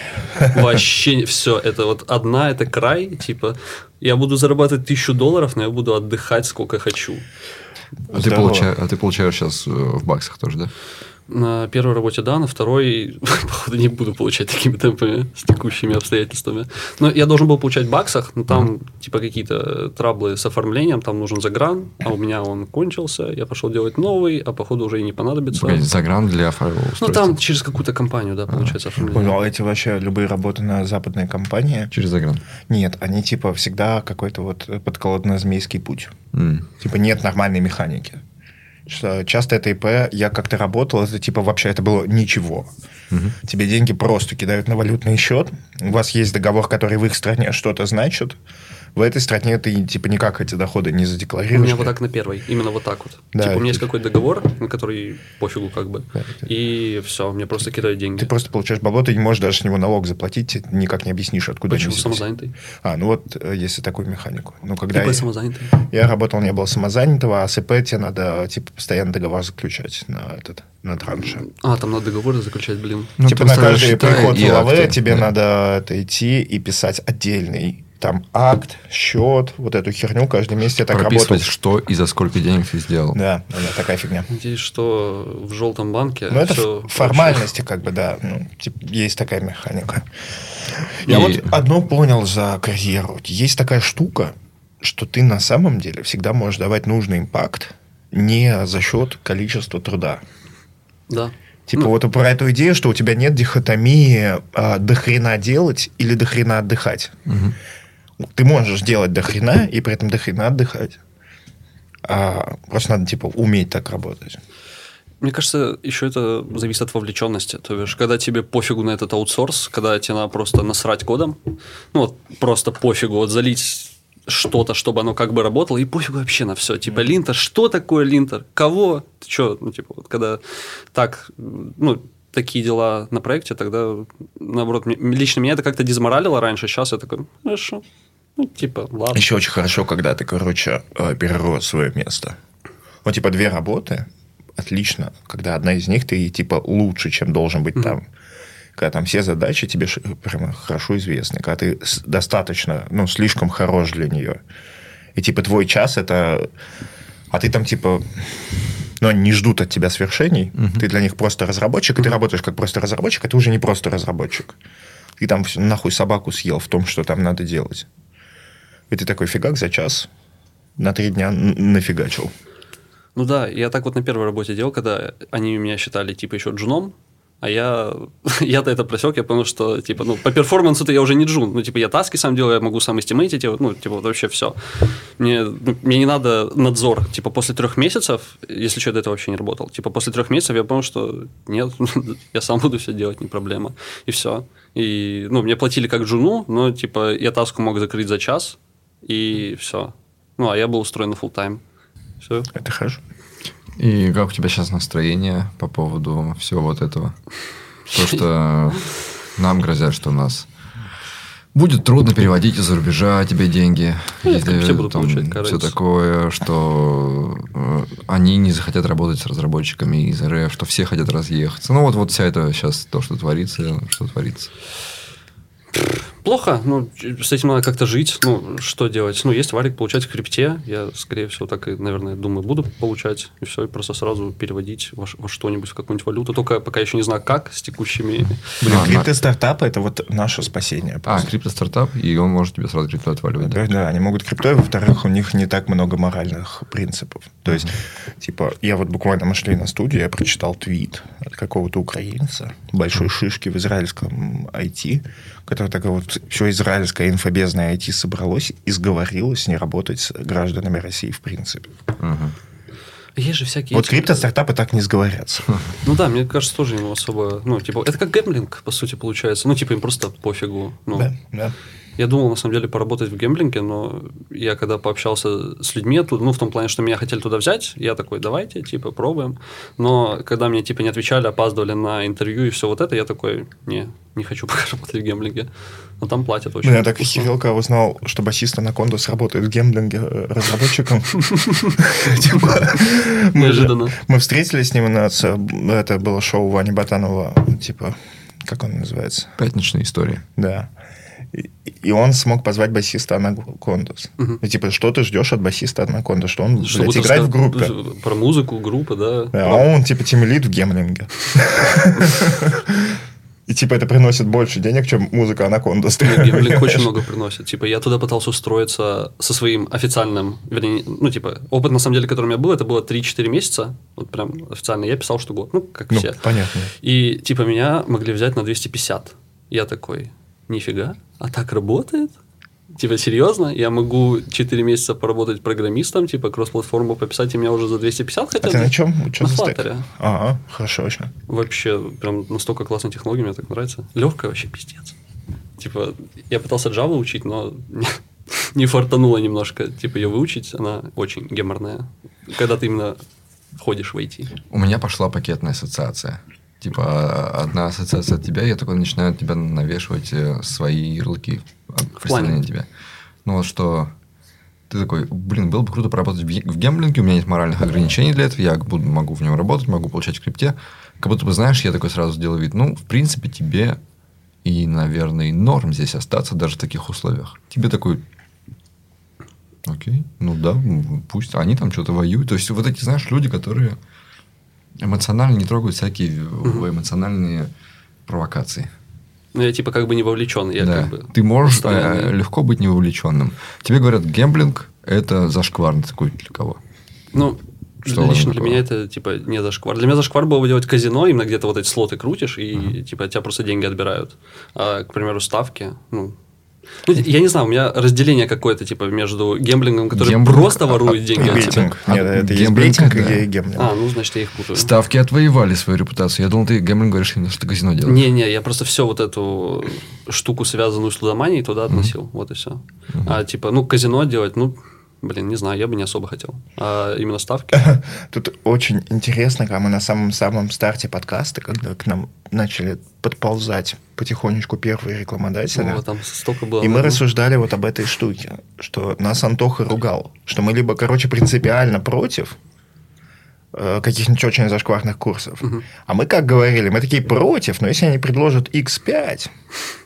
Вообще все, это вот одна, это край, типа, я буду зарабатывать тысячу долларов, но я буду отдыхать сколько хочу. А ты, Здорово. получа- а ты получаешь сейчас э, в баксах тоже, да? На первой работе да, на второй, походу, не буду получать такими темпами с текущими обстоятельствами. Но я должен был получать в баксах, но там типа какие-то траблы с оформлением, там нужен загран, а у меня он кончился, я пошел делать новый, а походу уже и не понадобится. Погоди, загран для фа- Ну, устройства. там через какую-то компанию, да, получается оформление. Понял, а эти вообще любые работы на западные компании, Через загран. нет, они типа всегда какой-то вот подколодно-змейский путь. М. Типа нет нормальной механики. Часто это ИП, я как-то работал, это типа вообще это было ничего. Тебе деньги просто кидают на валютный счет, у вас есть договор, который в их стране что-то значит, в этой стране ты типа никак эти доходы не У задекларируешь. меня вот так на первой, именно вот так вот. Да, типа, у меня это- есть какой-то договор, на который пофигу как бы. И все, мне просто кидают деньги. Ты просто получаешь бабло, ты не можешь даже с него налог заплатить, ты никак не объяснишь, откуда Почему они самозанятый? А, ну вот, э, если такую механику. Ну, когда Типа я, самозанятый. я работал, не было самозанятого, а с ИП тебе надо, типа, постоянно договор заключать на этот, на транше. А, там надо договоры заключать, блин. Ну, типа ты на каждый приход в ЛВ тебе да. надо это идти и писать отдельный там акт, счет, вот эту херню каждый месяц я так работал. Что и за сколько денег ты сделал. Да, да, такая фигня. Надеюсь, что в желтом банке. Ну, это формальности, как бы, да. Ну, типа, есть такая механика. Я И- вот одно понял за карьеру. Есть такая штука, что ты на самом деле всегда можешь давать нужный импакт не за счет количества труда. Да. Типа Ну. вот про эту идею, что у тебя нет дихотомии а, до хрена делать или до хрена отдыхать. Ты можешь делать до хрена и при этом до хрена отдыхать. А, просто надо типа уметь так работать. Мне кажется, еще это зависит от вовлеченности. То есть, когда тебе пофигу на этот аутсорс, когда тебе надо просто насрать кодом, ну вот просто пофигу, вот залить что-то, чтобы оно как бы работало, и пофигу вообще на все. Типа, линтер, что такое линтер? Кого? Ты что? Ну, типа, вот когда так, ну, такие дела на проекте, тогда, наоборот, мне- лично меня это как-то дезморалило раньше, сейчас я такой, «Ну, хорошо, ну, типа, ладно. Еще очень хорошо, когда ты, короче, э, перерос свое место. Вот, типа, две работы, отлично, когда одна из них ты, типа, лучше, чем должен быть там. Когда там все задачи тебе ш- прямо хорошо известны. Когда ты с- достаточно, ну, слишком хорош для нее. И, типа, твой час это... А ты там, типа... Ну, они не ждут от тебя свершений. Ты для них просто разработчик, и ты работаешь как просто разработчик, а ты уже не просто разработчик. Ты там нахуй собаку съел в том, что там надо делать. И ты такой фигак за час на три дня нафигачил. Ну да, я так вот на первой работе делал, когда они меня считали типа еще джуном, а я, я-то это просек, я понял, что, типа, ну, по перформансу-то я уже не джун. Ну, типа, я таски сам делаю, я могу сам эстимейтить, я ну, типа, вот вообще все. Мне, ну, мне не надо надзор. Типа, после трех месяцев, если что, я до этого вообще не работал, типа, после трех месяцев я понял, что нет, я сам буду все делать, не проблема. И все. И, ну, мне платили как джуну, но, типа, я таску мог закрыть за час, и все. Ну, а я был устроен на full тайм Все. Это хорошо. И как у тебя сейчас настроение по поводу всего вот этого? То, что нам грозят, что нас будет трудно переводить из-за рубежа тебе деньги. Ну, я в крипте буду получать, какая все такое, что э, они не захотят работать с разработчиками из РФ, что все хотят разъехаться. Ну, вот, вот вся это сейчас то, что творится, что творится. Плохо, ну, с этим надо как-то жить, ну, что делать? Ну, есть валик получать в крипте, я, скорее всего, так и, наверное, думаю, буду получать, и все, и просто сразу переводить во, во что-нибудь, в какую-нибудь валюту, только пока еще не знаю как, с текущими... Блин, А, крипто-стартапы – это вот наше спасение. А, просто. крипто-стартап, и он может тебе сразу крипту отваливать. Да? Да, да, они могут криптой, во-вторых, у них не так много моральных принципов. То есть, типа, я вот буквально мы шли на студию, я прочитал твит от какого-то украинца, большой шишки в израильском IT, который такой вот, все израильское инфобезное IT собралось и сговорилось не работать с гражданами России в принципе. Ага. Есть же всякие... Вот крипто-стартапы так не сговорятся. Ну да, мне кажется, тоже ему особо... Ну, типа, это как гэмблинг, по сути, получается. Ну, типа, им просто пофигу. Ну, Да, да. Я думал, на самом деле, поработать в гемблинге, но я когда пообщался с людьми оттуда, ну, в том плане, что меня хотели туда взять, я такой, давайте, типа, пробуем. Но когда мне, типа, не отвечали, опаздывали на интервью и все вот это, я такой, не, не хочу пока работать в гемблинге. Но там платят очень Блин, я так охерел, когда узнал, что басист Анакондас работает в гемблинге э, разработчиком. Типа, Неожиданно. Мы встретились с ним это было шоу Вани Батанова, типа, как он называется? Пятничная история. Да. И- он смог позвать басиста Анакондас. И типа, что ты ждешь от басиста Анакондас? Что он, Чтобы блядь, играет в группе. Про музыку, группы, да. Да, а он типа тимлид в гемблинге. И типа это приносит больше денег, чем музыка Анакондас. Гемблинг очень много приносит. Типа, я туда пытался устроиться со своим официальным, вернее, ну, типа, опыт, на самом деле, который у меня был, это было 3-4 месяца. Вот прям официально. Я писал, что год. Ну, как Ну, все. понятно. И, типа, меня могли взять на 250. Я такой, нифига, а так работает? Типа, серьезно? Я могу 4 месяца поработать программистом, типа, кросс-платформу пописать, и меня уже за 250 А хотят? ты на чем? Что На? Flutter. Ага, хорошо очень. Вообще, прям настолько классная технология, мне так нравится. Легкая вообще пиздец. Типа, я пытался Java учить, но не фартануло немножко. Типа, ее выучить, она очень геморная. Когда ты именно входишь в IT. У меня пошла пакетная ассоциация. Типа, а, одна ассоциация от тебя, я такой начинаю от тебя навешивать э, свои ярлыки представления тебя. Ну, вот что ты такой, блин, было бы круто поработать в, ге- в гемблинге, у меня нет моральных ограничений для этого, я буду, могу в нем работать, могу получать в крипте. Как будто бы, знаешь, я такой сразу делаю вид, ну, в принципе, тебе и, наверное, норм здесь остаться даже в таких условиях. Тебе такой, окей, ну да, пусть они там что-то воюют. То есть, вот эти, знаешь, люди, которые эмоционально не трогают всякие в- эмоциональные провокации. Ну, я типа как бы не вовлечен. Я Да. как бы Ты можешь на стороне. э, легко быть невовлеченным. Тебе говорят, гемблинг – это зашквар. Такой, для кого? Ну, Что лично для меня это типа не зашквар. Для меня зашквар было бы делать казино, именно где-то вот эти слоты крутишь, и типа от тебя просто деньги отбирают. А, к примеру, ставки, ну. Ну, я не знаю, у меня разделение какое-то типа между гемблингом, который Гемблинг, просто ворует а- деньги И от тебя. бейтинг. А Нет, это есть гемблинг, бейтинг да. и гемблинг. А, ну, значит, я их путаю. Ставки отвоевали свою репутацию. Я думал, ты гемблинг говоришь именно, что ты казино делаешь. Не-не, я просто все вот эту штуку, связанную с лудоманией, туда относил. Вот и все. А типа, ну, казино делать, ну, блин, не знаю, я бы не особо хотел. А именно ставки. Тут очень интересно, когда мы на самом-самом старте подкаста, когда к нам начали подползать потихонечку первые рекламодатели, О, там столько было. и мы рассуждали вот об этой штуке, что нас Антоха ругал, что мы либо, короче, принципиально против каких-нибудь очень зашкварных курсов, а мы как говорили, мы такие против, но если они предложат X5,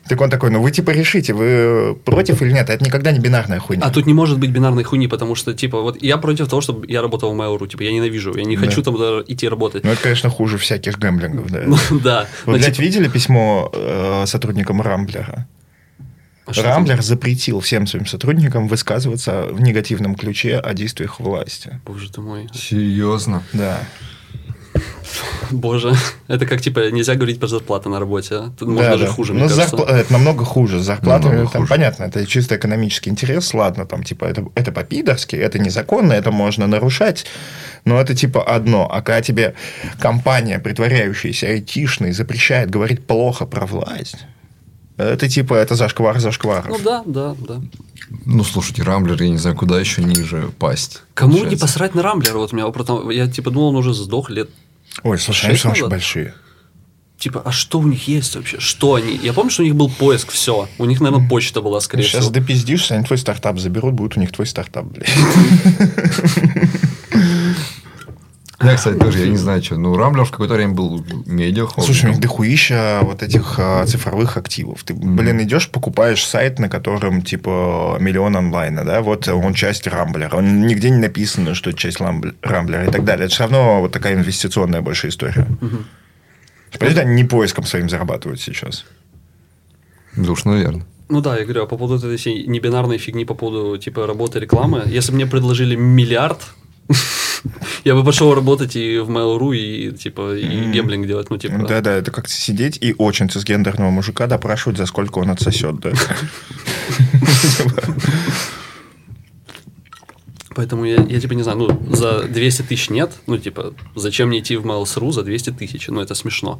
так он такой, ну вы типа решите, вы против или нет, это никогда не бинарная хуйня. А тут не может быть бинарной хуйни, потому что, типа, вот я против того, чтобы я работал в Mail.ru. Типа, я ненавижу, я не Да. хочу там идти работать. Ну, это, конечно, хуже всяких гэмблингов, да. Ну, да. Вы, Но, блядь, типа, видели письмо э, сотрудникам Рамблера? А что Рамблер запретил всем своим сотрудникам высказываться в негативном ключе о действиях власти. Боже ты мой. Серьезно? Да. Боже. Это как, типа, нельзя говорить про зарплату на работе. а? Тут можно да, даже да. хуже, Ну, мне с кажется. зарпла- Это намного хуже. С зарплатами Намного там хуже. понятно, это чисто экономический интерес, ладно, там типа это, это по-пидорски, это незаконно, это можно нарушать, но это типа одно. А когда тебе компания, притворяющаяся айтишной, запрещает говорить плохо про власть, это типа, это зашквар зашкваров. Ну да, да, да. Ну, слушайте, Рамблер, я не знаю, куда еще ниже пасть. Кому не получается. посрать на Рамблер? Вот у меня вопрос. Я, типа, думал, он уже сдох лет Ой, слушай, они очень большие. Типа, а что у них есть вообще? Что они? Я помню, что у них был поиск, все. У них, наверное, почта была, скорее Сейчас всего. допиздишься, они твой стартап заберут, будет у них твой стартап, блядь. Я, кстати, тоже, я не знаю, что. Ну, Рамблер в какое-то время был медиа Слушай, у них дохуища вот этих а, цифровых активов. Ты, блин, идешь, покупаешь сайт, на котором, типа, миллион онлайна, да, вот он часть Рамблера. Он нигде не написано, что часть Рамблера и так далее. Это все равно вот такая инвестиционная большая история. Понятно, они не поиском своим зарабатывают сейчас. Да уж, наверное. Ну да, я говорю, а по поводу этой всей небинарной фигни по поводу типа работы рекламы, если бы мне предложили миллиард, я бы пошел работать и в Mail.ru, и типа и гемблинг делать, ну типа. Да-да, это как сидеть и очень цисгендерного мужика допрашивать, за сколько он отсосет. Да. Поэтому я, я типа не знаю, ну, за 200 тысяч нет, ну, типа, зачем мне идти в Mail.ru за 200 тысяч, ну, это смешно.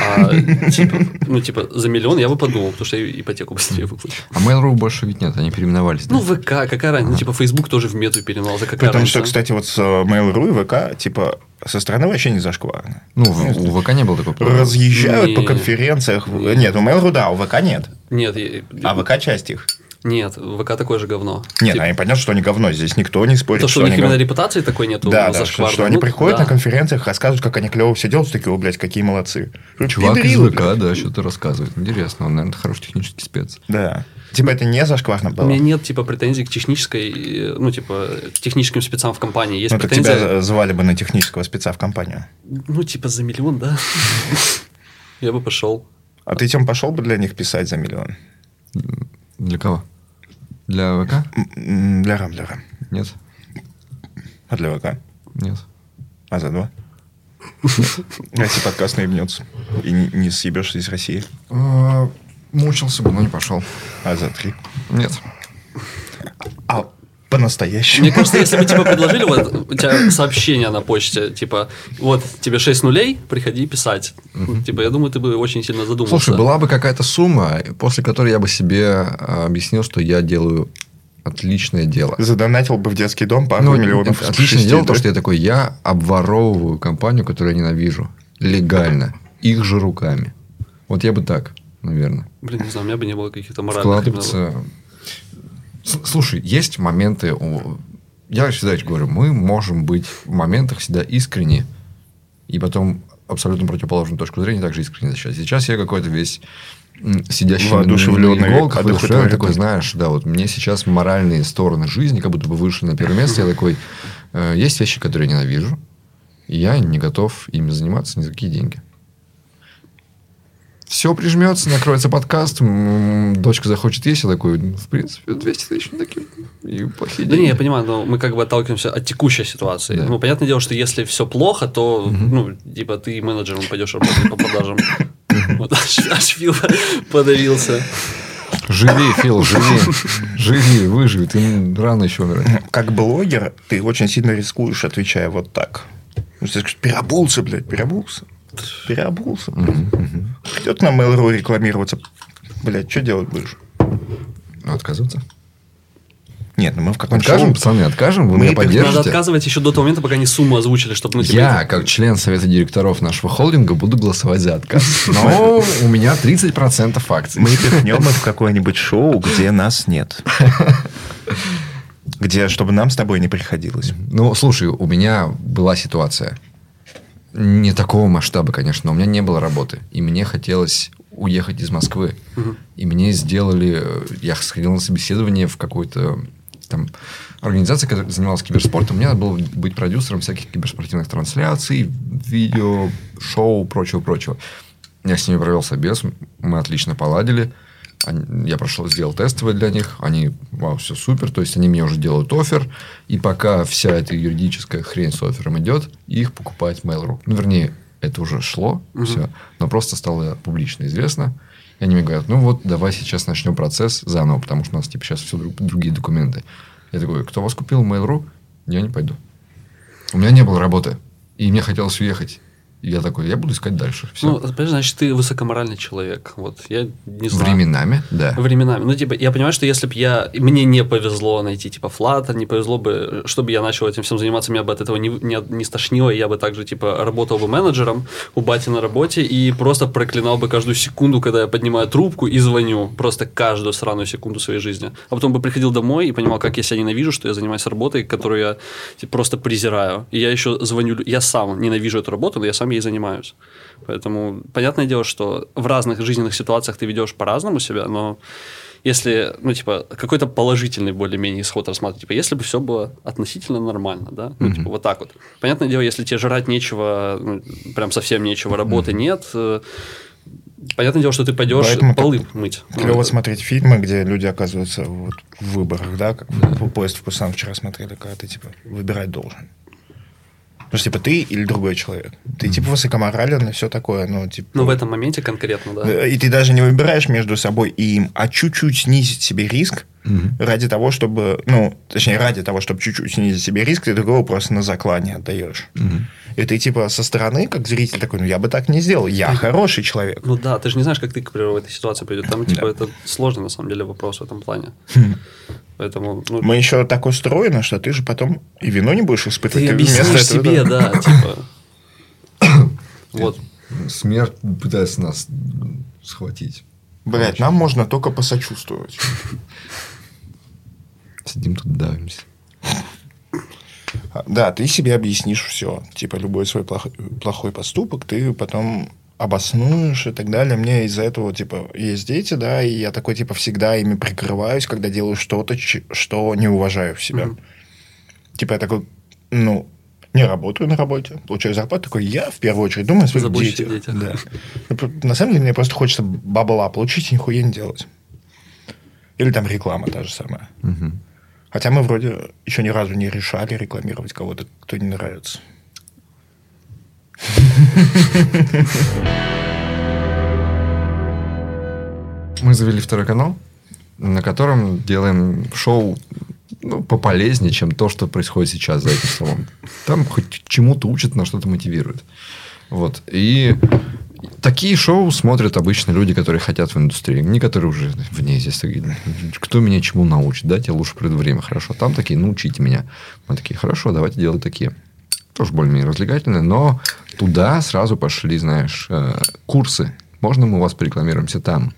А, типа, ну, типа, за миллион я бы подумал, потому что я ипотеку быстрее выплачу. А Mail.ru больше ведь нет, они переименовались. да? Ну, ВК, какая разница, ну, типа, Facebook тоже в мету переименовал, за какая Потому что, разница? кстати, вот с э, Mail.ru и ВК, типа, со стороны вообще не зашкварно. Ну, у ВК не было такой проблемы. Разъезжают по Не. конференциях. Нет, у Mail.ru да, у ВК нет. Нет, я- А ВК часть их. Нет, ВК такое же говно. Нет, Типа, они понятно, что они говно. Здесь никто не спорит, то, что у них они именно говно. репутации такой нету Да, да, что, что они Ну, приходят да. на конференциях, рассказывают, как они клево все делают, такие, о, блядь, какие молодцы. Чувак из Пидорилы, ВК, блядь. да, что-то рассказывает. Интересно, он, наверное, хороший технический спец. Да. Типа это не зашкварно У было. меня нет, типа, претензий к технической, э, ну, типа, к техническим спецам в компании. Есть Ну, так претензия... тебя звали бы на технического спеца в компанию. Ну, типа, за миллион, да? Я бы пошел. А ты, Тем, пошел бы для них писать за миллион? Для кого? Для ВК? Для рам, для рам. Нет. А для ВК? Нет. А за два? Если подкаст наебнется и не не съебешься из России. А, Мучился бы, но не пошел. А за три? Нет. А по-настоящему? Мне кажется, если бы тебе предложили, вот у тебя сообщение на почте, типа, вот тебе 6 нулей, приходи писать. Типа, я думаю, ты бы очень сильно задумался. Слушай, была бы какая-то сумма, после которой я бы себе а, объяснил, что я делаю отличное дело. Задонатил бы в детский дом пару Ну, миллионов. отличное дело, да? то, что я такой, я обворовываю компанию, которую я ненавижу. Легально. Их же руками. Вот я бы так, наверное. Блин, не знаю, у меня бы не было каких-то моральных... именно- Вкладываться. Слушай, есть моменты... Я всегда говорю, мы можем быть в моментах всегда искренне, и потом абсолютно противоположную точку зрения также искренне защищать. Сейчас я какой-то весь сидящий на- Воодушевлённый, на иголках, воодушевлённый, такой, знаешь, да, вот мне сейчас моральные стороны жизни как будто бы вышли на первое место. Я такой, э, есть вещи, которые я ненавижу, и я не готов ими заниматься ни за какие деньги. Все прижмется, накроется подкаст, дочка захочет есть, я такой, ну, в принципе, 200 тысяч такие и плохие Да не, деньги. я понимаю, но мы как бы отталкиваемся от текущей ситуации. Да. Ну, понятное дело, что если все плохо, то, ну, типа, ты менеджером пойдешь работать по продажам. Вот аж аж Фил подавился. Живи, Фил, живи. Живи, выживи. Ты рано еще умирать. Как блогер ты очень сильно рискуешь, отвечая вот так. Ну, переобулся, блядь, переобулся. Переобулся. Придет на Mail.ru рекламироваться. Блядь, что делать будешь? Ну, отказываться. Нет, ну мы в каком-то Откажем, шоу- пацаны, откажем. Вы Мы меня их- надо поддержите. отказывать еще до того момента, пока они сумму озвучили, чтобы, ну, Я, это- как член совета директоров нашего холдинга, буду голосовать за отказ. Но у меня 30% акций. Мы пихнем их в какое-нибудь шоу, где нас нет. Где, чтобы нам с тобой не приходилось. Ну, слушай, у меня была ситуация. Не такого масштаба, конечно, но у меня не было работы. И мне хотелось уехать из Москвы. И мне сделали... э, Я сходил на собеседование в какую-то там организации, которая занималась киберспортом. Мне надо было быть продюсером всяких киберспортивных трансляций, видео, шоу, прочего-прочего. Я с ними провел собес, мы отлично поладили. Они- Я прошел, сделал тестовые для них. Они, вау, все супер. То есть, они мне уже делают офер. И пока вся эта юридическая хрень с оффером идет, их покупает Mail.ru. Ну, вернее, это уже шло, все. Но просто стало публично известно. И они мне говорят, ну вот, давай сейчас начнем процесс заново, потому что у нас типа сейчас все другие документы. Я такой, кто вас купил Mail.ru? Я не пойду. У меня не было работы. И мне хотелось уехать. Я такой, я буду искать дальше. Все. Ну, понимаешь, значит, ты высокоморальный человек. Вот, я не знаю. Временами, да. Временами. Ну, типа, я понимаю, что если бы я... Мне не повезло найти, типа, Flutter, не повезло бы, чтобы я начал этим всем заниматься, меня бы от этого не, не, не стошнило, и я бы также, типа, работал бы менеджером у бати на работе и просто проклинал бы каждую секунду, когда я поднимаю трубку и звоню. Просто каждую сраную секунду своей жизни. А потом бы приходил домой и понимал, как я себя ненавижу, что я занимаюсь работой, которую я типа, просто презираю. И я еще звоню... Я сам ненавижу эту работу, но я сам ей занимаюсь. Поэтому понятное дело, что в разных жизненных ситуациях ты ведешь по-разному себя, но если, ну, типа, какой-то положительный более-менее исход рассматривать, типа, если бы все было относительно нормально, да, ну, типа, вот так вот. Понятное дело, если тебе жрать нечего, ну, прям совсем нечего, работы нет, э, понятное дело, что ты пойдешь Поэтому полы мыть. Клево Ну, смотреть фильмы, где люди оказываются вот в выборах, да, как поезд в Пусан вчера смотрели, когда ты типа выбирать должен. Ну, типа, ты или другой человек. Ты, типа, высокоморален и все такое, ну, типа... Ну, в этом моменте конкретно, да. И ты даже не выбираешь между собой и им, а чуть-чуть снизить себе риск ради того, чтобы... Ну, точнее, ради того, чтобы чуть-чуть снизить себе риск, ты другого просто на заклане отдаешь. И ты, типа, со стороны, как зритель такой, ну, я бы так не сделал. Я хороший человек. Ну да, ты же не знаешь, как ты, к примеру, в этой ситуации придет. Там, типа, это сложный, на самом деле, вопрос в этом плане. Поэтому, ну, Мы еще так устроены, что ты же потом и вину не будешь испытывать. ты вместо объяснишь этого- себе, да, типа... Вот. Смерть пытается нас схватить. Блять, нам можно только посочувствовать. Сидим тут давимся. А, Да, ты себе объяснишь все. Типа, любой свой плохой, плохой поступок ты потом обоснуешь и так далее. Мне из-за этого, типа, есть дети, да, и я такой, типа, всегда ими прикрываюсь, когда делаю что-то, что не уважаю в себя. Мгм. Типа, я такой, ну, не работаю на работе, получаю зарплату, такой, я в первую очередь думаю о своих детях. детях. Да. Ну, На самом деле, мне просто хочется бабла получить и нихуя не делать. Или там реклама та же самая. Мгм. Хотя мы вроде еще ни разу не решали рекламировать кого-то, кто не нравится. Мы завели второй канал, на котором делаем шоу ну, пополезнее, чем то, что происходит сейчас за этим столом. Там хоть чему-то учат, на что-то мотивирует. Вот. И такие шоу смотрят обычно люди, которые хотят в индустрии. Не которые уже в ней здесь. Кто меня чему научит? Дайте лучше придет время. Хорошо. Там такие, ну, учите меня. Мы такие, хорошо, давайте делать такие. Тоже более-менее развлекательные. Но туда сразу пошли, знаешь, э, курсы. Можно мы вас порекламируемся там?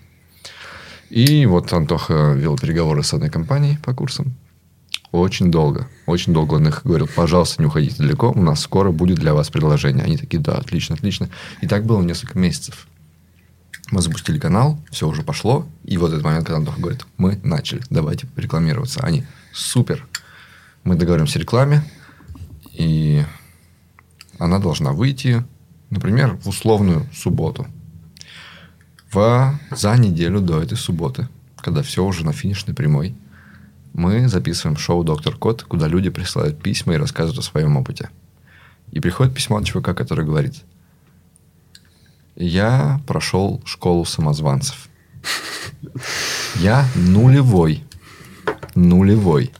И вот Антоха вел переговоры с одной компанией по курсам. Очень долго. Очень долго он их говорил, пожалуйста, не уходите далеко, у нас скоро будет для вас предложение. Они такие, да, отлично, отлично. И так было несколько месяцев. Мы запустили канал, все уже пошло. И вот этот момент, когда Антоха говорит, мы начали, давайте рекламироваться. Они, супер. Мы договоримся о рекламе, и она должна выйти, например, в условную субботу. В, за неделю до этой субботы, когда все уже на финишной прямой, мы записываем шоу «Доктор Кот», куда люди присылают письма и рассказывают о своем опыте. И приходит письмо от чувака, который говорит, я прошел школу самозванцев. Я нулевой. Нулевой.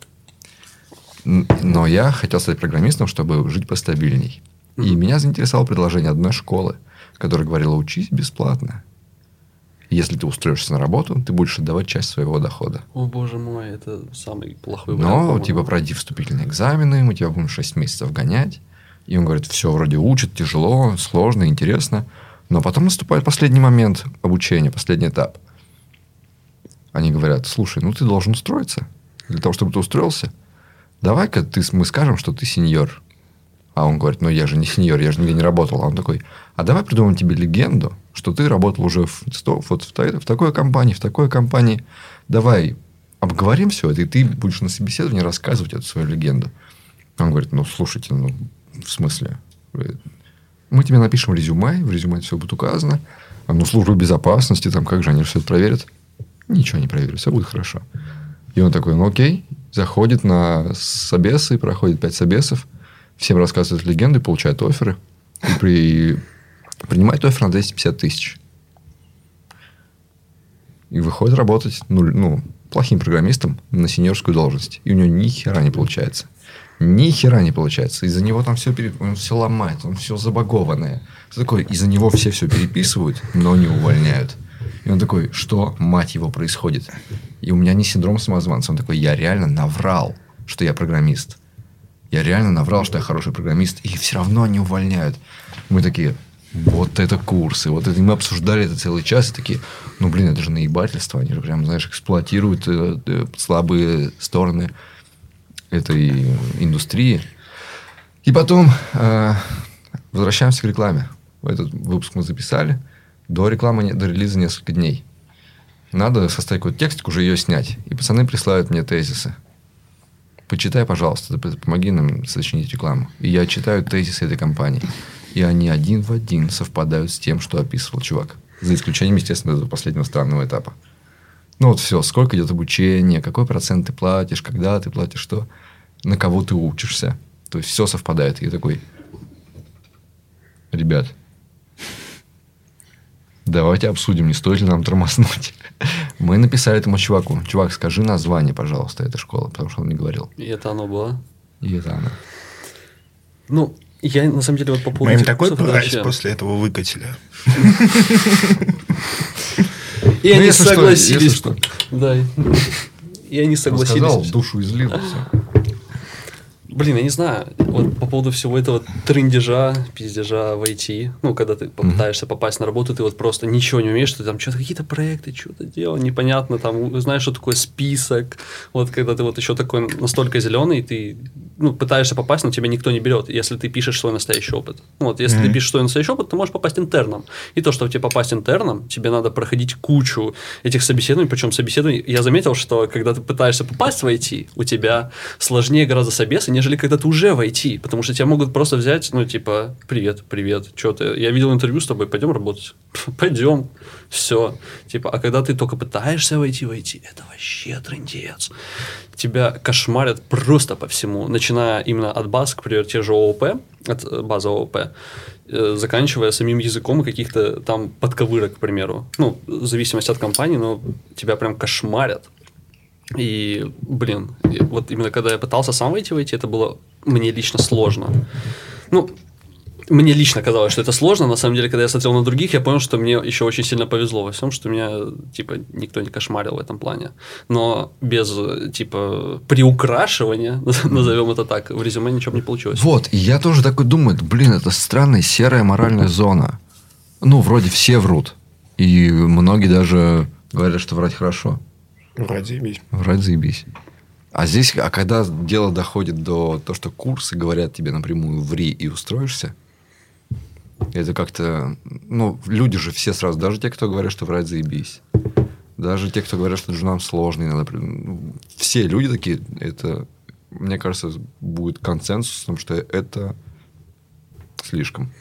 Но я хотел стать программистом, чтобы жить постабильней. И меня заинтересовало предложение одной школы, которая говорила, учись бесплатно. Если ты устроишься на работу, ты будешь отдавать часть своего дохода. О, боже мой, это самый плохой вариант. Но, по-моему. типа, пройди вступительные экзамены, мы тебя будем 6 месяцев гонять. И он говорит, все вроде учат, тяжело, сложно, интересно. Но потом наступает последний момент обучения, последний этап. Они говорят, слушай, ну ты должен устроиться. Для того, чтобы ты устроился, давай-ка ты, мы скажем, что ты сеньор. А он говорит, ну я же не сеньор, я же нигде не работал. А он такой, а давай придумаем тебе легенду, что ты работал уже в, вот в, в такой компании, в такой компании. Давай обговорим все это, и ты будешь на собеседовании рассказывать эту свою легенду. Он говорит, ну, слушайте, ну, в смысле? Мы тебе напишем резюме, в резюме все будет указано. Ну, служба безопасности, там, как же они все это проверят? Ничего не проверят, все будет хорошо. И он такой, ну, окей, заходит на собесы, проходит пять собесов, всем рассказывает легенды, получает оферы. И при... принимает офер на 250 тысяч. И выходит работать нуль, ну, плохим программистом на сеньорскую должность. И у него ни хера не получается. Ни хера не получается. Из-за него там все, пере... он все ломает, он все забагованное. Что такое? Из-за него все все переписывают, но не увольняют. И он такой, что, мать его, происходит? И у меня не синдром самозванца. Он такой, я реально наврал, что я программист. Я реально наврал, что я хороший программист, и все равно они увольняют. Мы такие, вот это курсы, вот это. И мы обсуждали это целый час, и такие, ну, блин, это же наебательство. Они же прям, знаешь, эксплуатируют э, э, слабые стороны этой индустрии. И потом э, возвращаемся к рекламе. Этот выпуск мы записали. До рекламы, до релиза несколько дней. Надо составить какой-то текстик, уже ее снять. И пацаны присылают мне тезисы. Почитай, пожалуйста, помоги нам сочинить рекламу. И я читаю тезисы этой компании. И они один в один совпадают с тем, что описывал чувак. За исключением, естественно, этого последнего странного этапа. Ну вот все, сколько идет обучение, какой процент ты платишь, когда ты платишь, что, на кого ты учишься. То есть все совпадает. И я такой, Ребят, давайте обсудим, не стоит ли нам тормознуть. Мы написали этому чуваку. Чувак, скажи название, пожалуйста, этой школы, потому что он не говорил. И это оно было. И это она. Ну, я на самом деле вот по поводу... Мы им такой прайс вообще- после этого выкатили. И Ну, они согласились. Да. И они Он согласились. сказал, душу излил, и всё. Блин, я не знаю, вот по поводу всего этого трындежа, пиздежа в IT, ну, когда ты попытаешься попасть на работу, ты вот просто ничего не умеешь, ты там что-то, какие-то проекты, что-то делал, непонятно, там, знаешь, что такое список, вот когда ты вот еще такой настолько зеленый, ты, ну, пытаешься попасть, но тебя никто не берет, если ты пишешь свой настоящий опыт. Ну, вот, если ты пишешь свой настоящий опыт, ты можешь попасть интерном. И то, что тебе попасть интерном, тебе надо проходить кучу этих собеседований, причем собеседований, я заметил, что когда ты пытаешься попасть в IT, у тебя сложнее гораздо собесы, нежели когда ты уже в IT, потому что тебя могут просто взять, ну, типа, привет, привет, что ты, я видел интервью с тобой, пойдем работать, пойдем, все, типа, а когда ты только пытаешься войти в IT, это вообще трындец, тебя кошмарят просто по всему, начиная именно от баз, к примеру, те же ООП, от э, базы ООП, э, заканчивая самим языком и каких-то там подковырок, к примеру. Ну, в зависимости от компании, но тебя прям кошмарят. И, блин, вот именно когда я пытался сам войти в IT, это было мне лично сложно. Ну, мне лично казалось, что это сложно. На самом деле, когда я смотрел на других, я понял, что мне еще очень сильно повезло во всем, что меня, типа, никто не кошмарил в этом плане. Но без, типа, приукрашивания, назовем это так, в резюме ничего не получилось. Вот, и я тоже такой думаю, блин, это странная серая моральная зона. Ну, вроде все врут. И многие даже говорят, что врать хорошо. Вроде и Врать заебись. А здесь, а когда дело доходит до того, что курсы говорят тебе напрямую «ври и устроишься», это как-то... Ну, люди же все сразу, даже те, кто говорят, что врать заебись. Даже те, кто говорят, что джунам сложно иногда. ну, Все люди такие, это, мне кажется, будет консенсусом, что это слишком.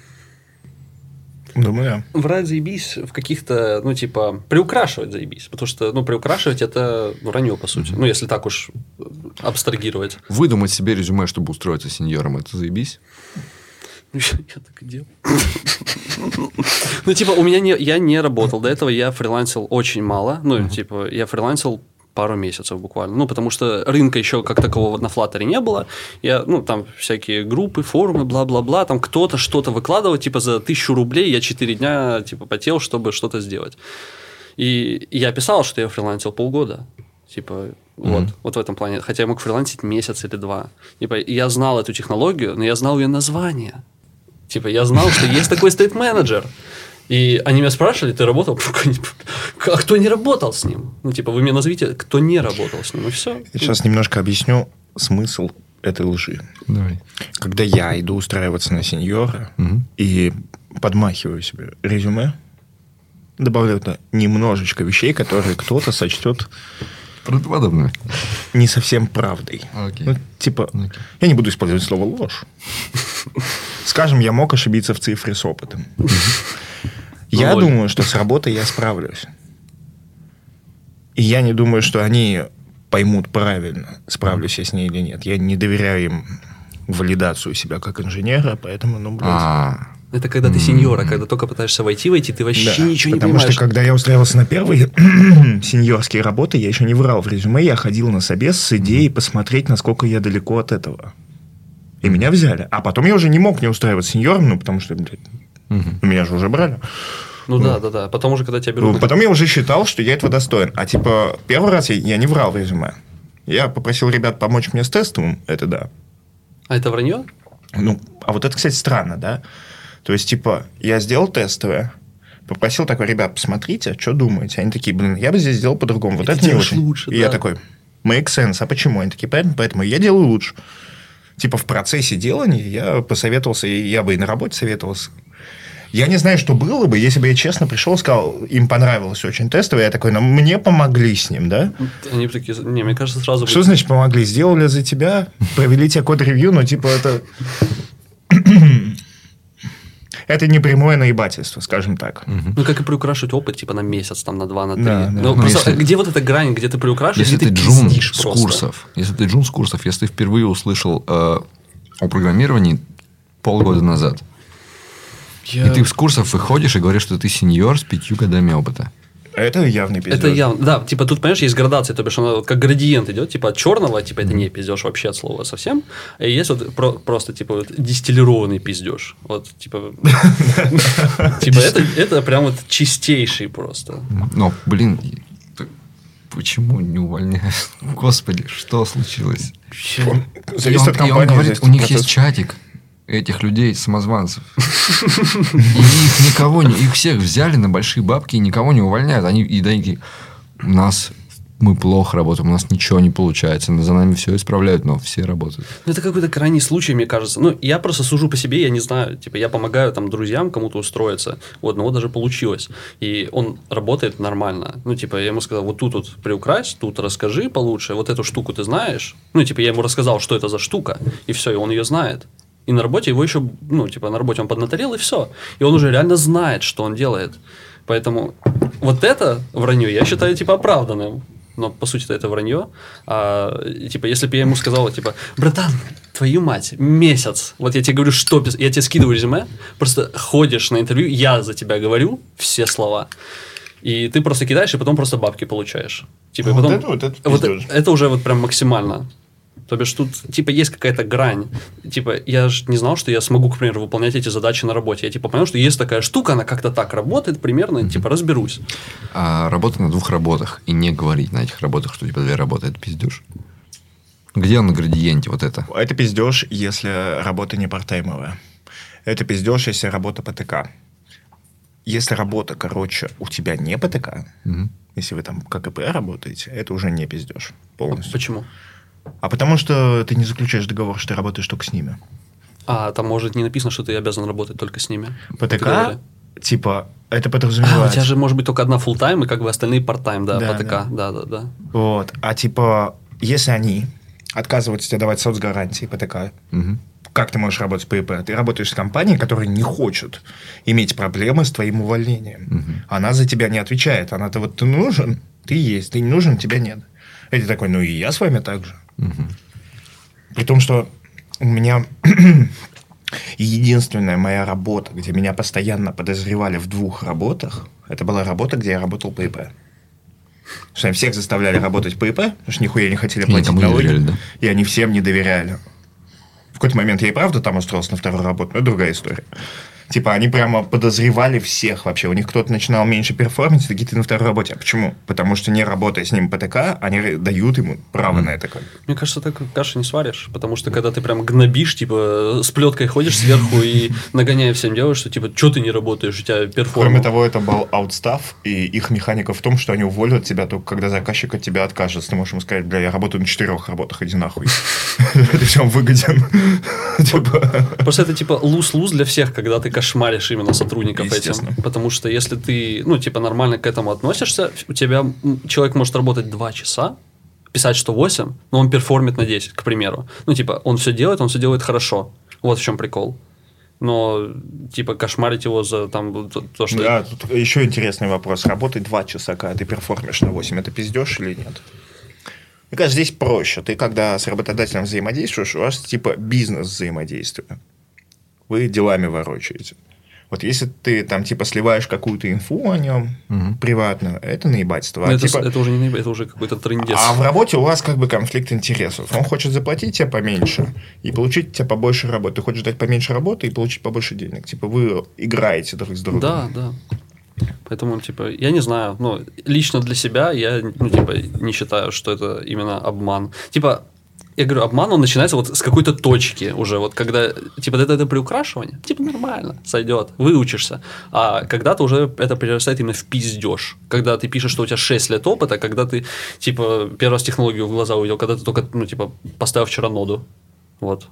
Думаю, да. Врать заебись в каких-то, ну, типа, приукрашивать заебись. Потому что, ну, приукрашивать это вранье, по сути. Ну, если так уж э, абстрагировать. Выдумать себе резюме, чтобы устроиться сеньором, это заебись. Ну, Я, я так и делал. Ну, типа, у меня не, я не работал. До этого я фрилансил очень мало. Ну, типа, я фрилансил пару месяцев буквально. Ну, потому что рынка еще как такового на Flutter не было. Я, ну, там всякие группы, форумы, бла-бла-бла. Там кто-то что-то выкладывал, типа, за тысячу рублей я 4 дня, типа, потел, чтобы что-то сделать. И я писал, что я фрилансил полгода. Типа, вот, вот в этом плане. Хотя я мог фрилансить месяц или два. Типа, я знал эту технологию, но я знал ее название. Типа, я знал, что есть такой стейт-менеджер. И они меня спрашивали, ты работал? А кто не работал с ним? Ну, типа, вы мне назовите, кто не работал с ним, и все. Я сейчас немножко объясню смысл этой лжи. Давай. Когда я иду устраиваться на сеньора и подмахиваю себе резюме, добавляю туда немножечко вещей, которые кто-то сочтет Правдоподобно. не совсем правдой. Окей. Ну, типа, Окей. я не буду использовать слово ложь. Скажем, я мог ошибиться в цифре с опытом. Я думаю, что с работой я справлюсь. И я не думаю, что они поймут правильно, справлюсь я с ней или нет. Я не доверяю им валидацию себя как инженера, поэтому, ну, блядь. А, Это когда ты сеньора, когда только пытаешься войти, войти, ты вообще Да, ничего не потому понимаешь. что когда я устраивался на первые сеньорские работы, я еще не врал в резюме, я ходил на собес с идеей посмотреть, насколько я далеко от этого. И меня взяли. А потом я уже не мог не устраивать сеньором, ну, потому что, блядь, ну, меня же уже брали. Ну да, да, да. Потом уже, когда тебя берут... Ну, Потом я уже считал, что я этого достоин. А типа, первый раз я, я не врал в резюме. Я попросил ребят помочь мне с тестовым, это да. А это вранье? Ну, а вот это, кстати, странно, да? То есть, типа, я сделал тестовое, попросил такой, ребят, посмотрите, что думаете? Они такие, блин, я бы здесь сделал по-другому. Вот И ты это не очень. лучше, И я да. такой, make sense. А почему? Они такие, поэтому, поэтому я делаю лучше. Типа, в процессе делания я посоветовался, и я бы и на работе советовался. Я не знаю, что было бы, если бы я честно пришел и сказал, им понравилось очень тестовое, я такой, ну, мне помогли с ним, да? Они такие... Не, мне кажется, сразу... Что будет- значит помогли? Сделали за тебя, провели тебе код-ревью, но типа это... Это не прямое наебательство, скажем так. Ну, как и приукрашивать опыт, типа, на месяц, там, на два, на три. Да, да. Ну, Ну, просто если- где вот эта грань, где ты приукрашиваешь, если ты ты джун с просто? курсов, если ты джун с курсов, если ты впервые услышал э, о программировании полгода назад, Я- И ты с курсов выходишь и говоришь, что ты сеньор с пятью годами опыта. Это явный пиздеж. Это явно, да, типа тут, понимаешь, есть градация, то бишь она вот как градиент идет, типа от черного, типа это не пиздеж вообще от слова совсем, и есть вот про- просто типа вот дистиллированный пиздеж, вот типа, типа это, это прям вот чистейший просто. Но, блин, почему не увольняют? Господи, что случилось? Зависит от компании. говорит, у них есть чатик этих людей, самозванцев. И их никого не... Их всех взяли на большие бабки и никого не увольняют. Они и такие, у нас мы плохо работаем, у нас ничего не получается. За нами все исправляют, но все работают. Ну, это какой-то крайний случай, мне кажется. Ну, я просто сужу по себе, я не знаю. Типа, я помогаю там друзьям кому-то устроиться. У одного даже получилось. И он работает нормально. Ну, типа, я ему сказал, вот тут вот приукрась, тут расскажи получше, вот эту штуку ты знаешь. Ну, типа, я ему рассказал, что это за штука, и все, и он ее знает. И на работе его еще, ну, типа, на работе он поднаторел, и все. И он уже реально знает, что он делает. Поэтому вот это вранье я считаю, типа, оправданным. Но, по сути, это вранье. А, и, типа, если бы я ему сказал, типа, братан, твою мать, месяц. Вот я тебе говорю, что пис- Я тебе скидываю резюме, просто ходишь на интервью, я за тебя говорю все слова. И ты просто кидаешь, и потом просто бабки получаешь. Типа, Вот потом, это вот, это вот это уже вот прям максимально. То бишь тут, типа, есть какая-то грань. Типа, я же не знал, что я смогу, к примеру, выполнять эти задачи на работе. Я, типа, понял, что есть такая штука, она как-то так работает примерно, типа, разберусь. А работать на двух работах и не говорить на этих работах, что тебя две работы, это пиздеж. Где он на градиенте вот это? Это пиздеж, если работа не партаймовая. Это пиздеж, если работа ПТК. Если работа, короче, у тебя не ПТК, Мгм. если вы там ККП работаете, это уже не пиздеж полностью. Почему? А потому что ты не заключаешь договор, что ты работаешь только с ними. А, там может не написано, что ты обязан работать только с ними. ПТК, типа, это А, у тебя же может быть только одна full тайм и как бы остальные part-time, да, Да, ПТК, да, да, да. Вот. А типа, если они отказываются тебе давать соцгарантии ПТК, Мгм. как ты можешь работать по ИП? Ты работаешь с компанией, которая не хочет иметь проблемы с твоим увольнением. Она за тебя не отвечает. Она-то вот ты нужен, ты есть, ты не нужен, тебя нет. И ты такой, ну и я с вами так же. При том, что у меня единственная моя работа, где меня постоянно подозревали в двух работах, это была работа, где я работал по ИП. Потому что они всех заставляли работать по ИП, потому что нихуя не хотели платить налоги. доверяли, да? И они всем не доверяли. В какой-то момент я и правда там устроился на вторую работу, но это другая история. Типа, они прямо подозревали всех вообще. У них кто-то начинал меньше перформить, такие, ты на второй работе. А почему? Потому что не работая с ним ПТК, они дают ему право на это. Мне кажется, так каши не сваришь, потому что когда ты прям гнобишь, типа, с плеткой ходишь сверху и нагоняя всем делаешь, что, типа, что ты не работаешь, у тебя перформ. Кроме того, это был аутстав, и их механика в том, что они уволят тебя только когда заказчик от тебя откажется. Ты можешь ему сказать, бля, я работаю на четырех работах, иди нахуй. Ты всем выгоден. Типа, Просто это типа луз-луз для всех, когда ты кошмаришь именно сотрудников этим. Потому что если ты, ну, типа, нормально к этому относишься, у тебя человек может работать 2 часа, писать, что 8, но он перформит на 10, к примеру. Ну, типа, он все делает, он все делает хорошо. Вот в чем прикол. Но, типа, кошмарить его за там то, то, что... Да, тут еще интересный вопрос. Работать два часа, когда ты перформишь на 8, это пиздешь или нет? Мне кажется, здесь проще. Ты, когда с работодателем взаимодействуешь, у вас типа бизнес взаимодействия. Вы делами ворочаете. Вот если ты там типа сливаешь какую-то инфу о нем приватную, это наебательство. Ну, А, это, типа- это уже не наеб- это уже какой-то трендец. а в работе у вас как бы конфликт интересов. Он хочет заплатить тебе поменьше и получить тебе побольше работы. Ты хочешь дать поменьше работы и получить побольше денег. Типа вы играете друг с другом. Да, да. Поэтому, типа, я не знаю, ну, лично для себя я, ну, типа, не считаю, что это именно обман. Типа, я говорю, обман, он начинается вот с какой-то точки уже, вот когда, типа, это, это приукрашивание, типа, нормально, сойдет, выучишься. А когда-то уже это перерастает именно в пиздеж. Когда ты пишешь, что у тебя 6 лет опыта, когда ты, типа, первый раз технологию в глаза увидел, когда ты только, ну, типа, поставил вчера ноду. Вот.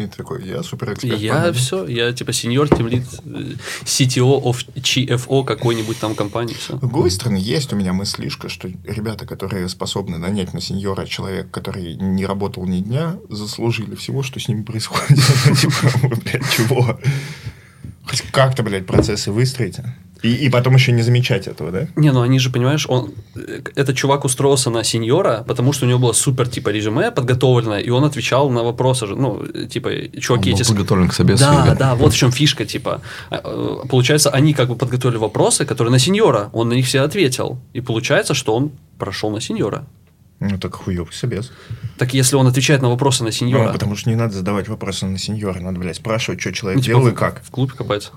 И такой, я супер И я все, я типа сеньор, тимлит, э, CTO of CFO какой-нибудь там компании, все. С другой стороны, есть у меня мыслишка, что ребята, которые способны нанять на сеньора человека, который не работал ни дня, заслужили всего, что с ним происходит. Типа, блядь, чего? Хоть как-то, блядь, процессы выстроите. И, и потом еще не замечать этого, да? Не, ну они же, понимаешь, он, э, этот чувак устроился на сеньора, потому что у него было супер, типа, резюме подготовленное, и он отвечал на вопросы же, ну, типа, чуваки Он был эти... подготовлен к собесу. Да, да, вот в чем фишка, типа. А, э, Получается, они как бы подготовили вопросы, которые на сеньора, он на них все ответил. И получается, что он прошел на сеньора. Ну, так хуёвый собес. Так если он отвечает на вопросы на Ну, сеньора, потому что не надо задавать вопросы на сеньора, надо, блядь, спрашивать, что человек ну, типа, делал и как. В клубе копается.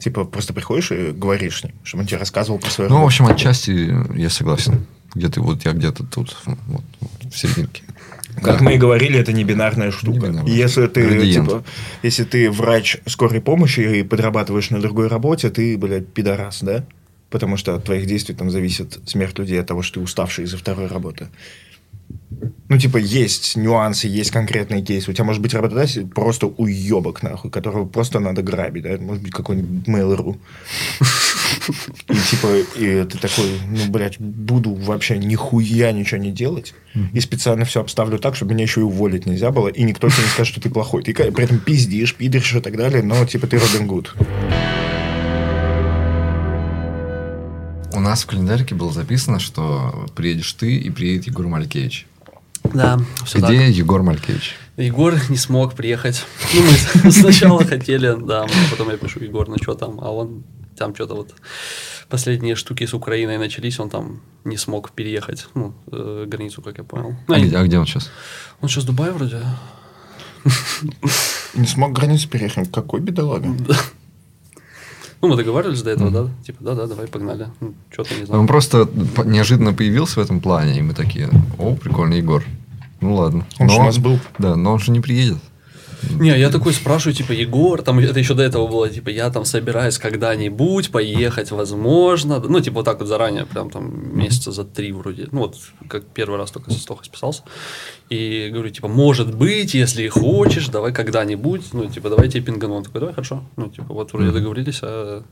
Типа, просто приходишь и говоришь с ним, чтобы он тебе рассказывал про свою Ну, в работу. общем, отчасти я согласен. Где-то вот я где-то тут, вот, в серединке. Как мы и говорили, это не бинарная штука. Не бинарная. Если ты, Градиент. типа, если ты врач скорой помощи и подрабатываешь на другой работе, ты, блядь, пидорас, да? Потому что от твоих действий там зависит смерть людей от того, что ты уставший из-за второй работы. Ну, типа, есть нюансы, есть конкретные кейсы. У тебя может быть работодатель просто уебок, нахуй, которого просто надо грабить, да? Это может быть какой-нибудь Mail.ru. И типа, и ты такой, ну, блядь, буду вообще нихуя ничего не делать. И специально все обставлю так, чтобы меня еще и уволить нельзя было. И никто тебе не скажет, что ты плохой. Ты при этом пиздишь, пидоришь и так далее, но типа ты Робин Гуд. У нас в календарике было записано, что приедешь ты и приедет Егор Малькевич. Да, все Где Егор Малькевич? Егор не смог приехать. Ну, мы сначала хотели, да, потом я пишу, Егор, ну что там? А он там что-то вот последние штуки с Украиной начались, он там не смог переехать, ну, э, границу, как я понял. Ну, А где, а где он сейчас? Он сейчас в Дубае вроде. Не смог границу переехать. Какой бедолага? Ну, мы договаривались до этого, да? Типа, да-да, давай, погнали. Ну, что-то не знаю. Он просто неожиданно появился в этом плане, и мы такие, о, прикольный Егор. Ну ладно. Он Но же у нас был. Да, но он же не приедет. Не, я такой спрашиваю, типа, Егор, там это еще до этого было, типа, я там собираюсь когда-нибудь поехать, возможно. Ну, типа, вот так вот заранее, прям там месяца за три вроде. Ну, вот как первый раз только со Стохой списался. И говорю, типа, может быть, если хочешь, давай когда-нибудь, ну, типа, давай тебе пингану. Он такой, давай, хорошо. Ну, типа, вот вроде договорились, а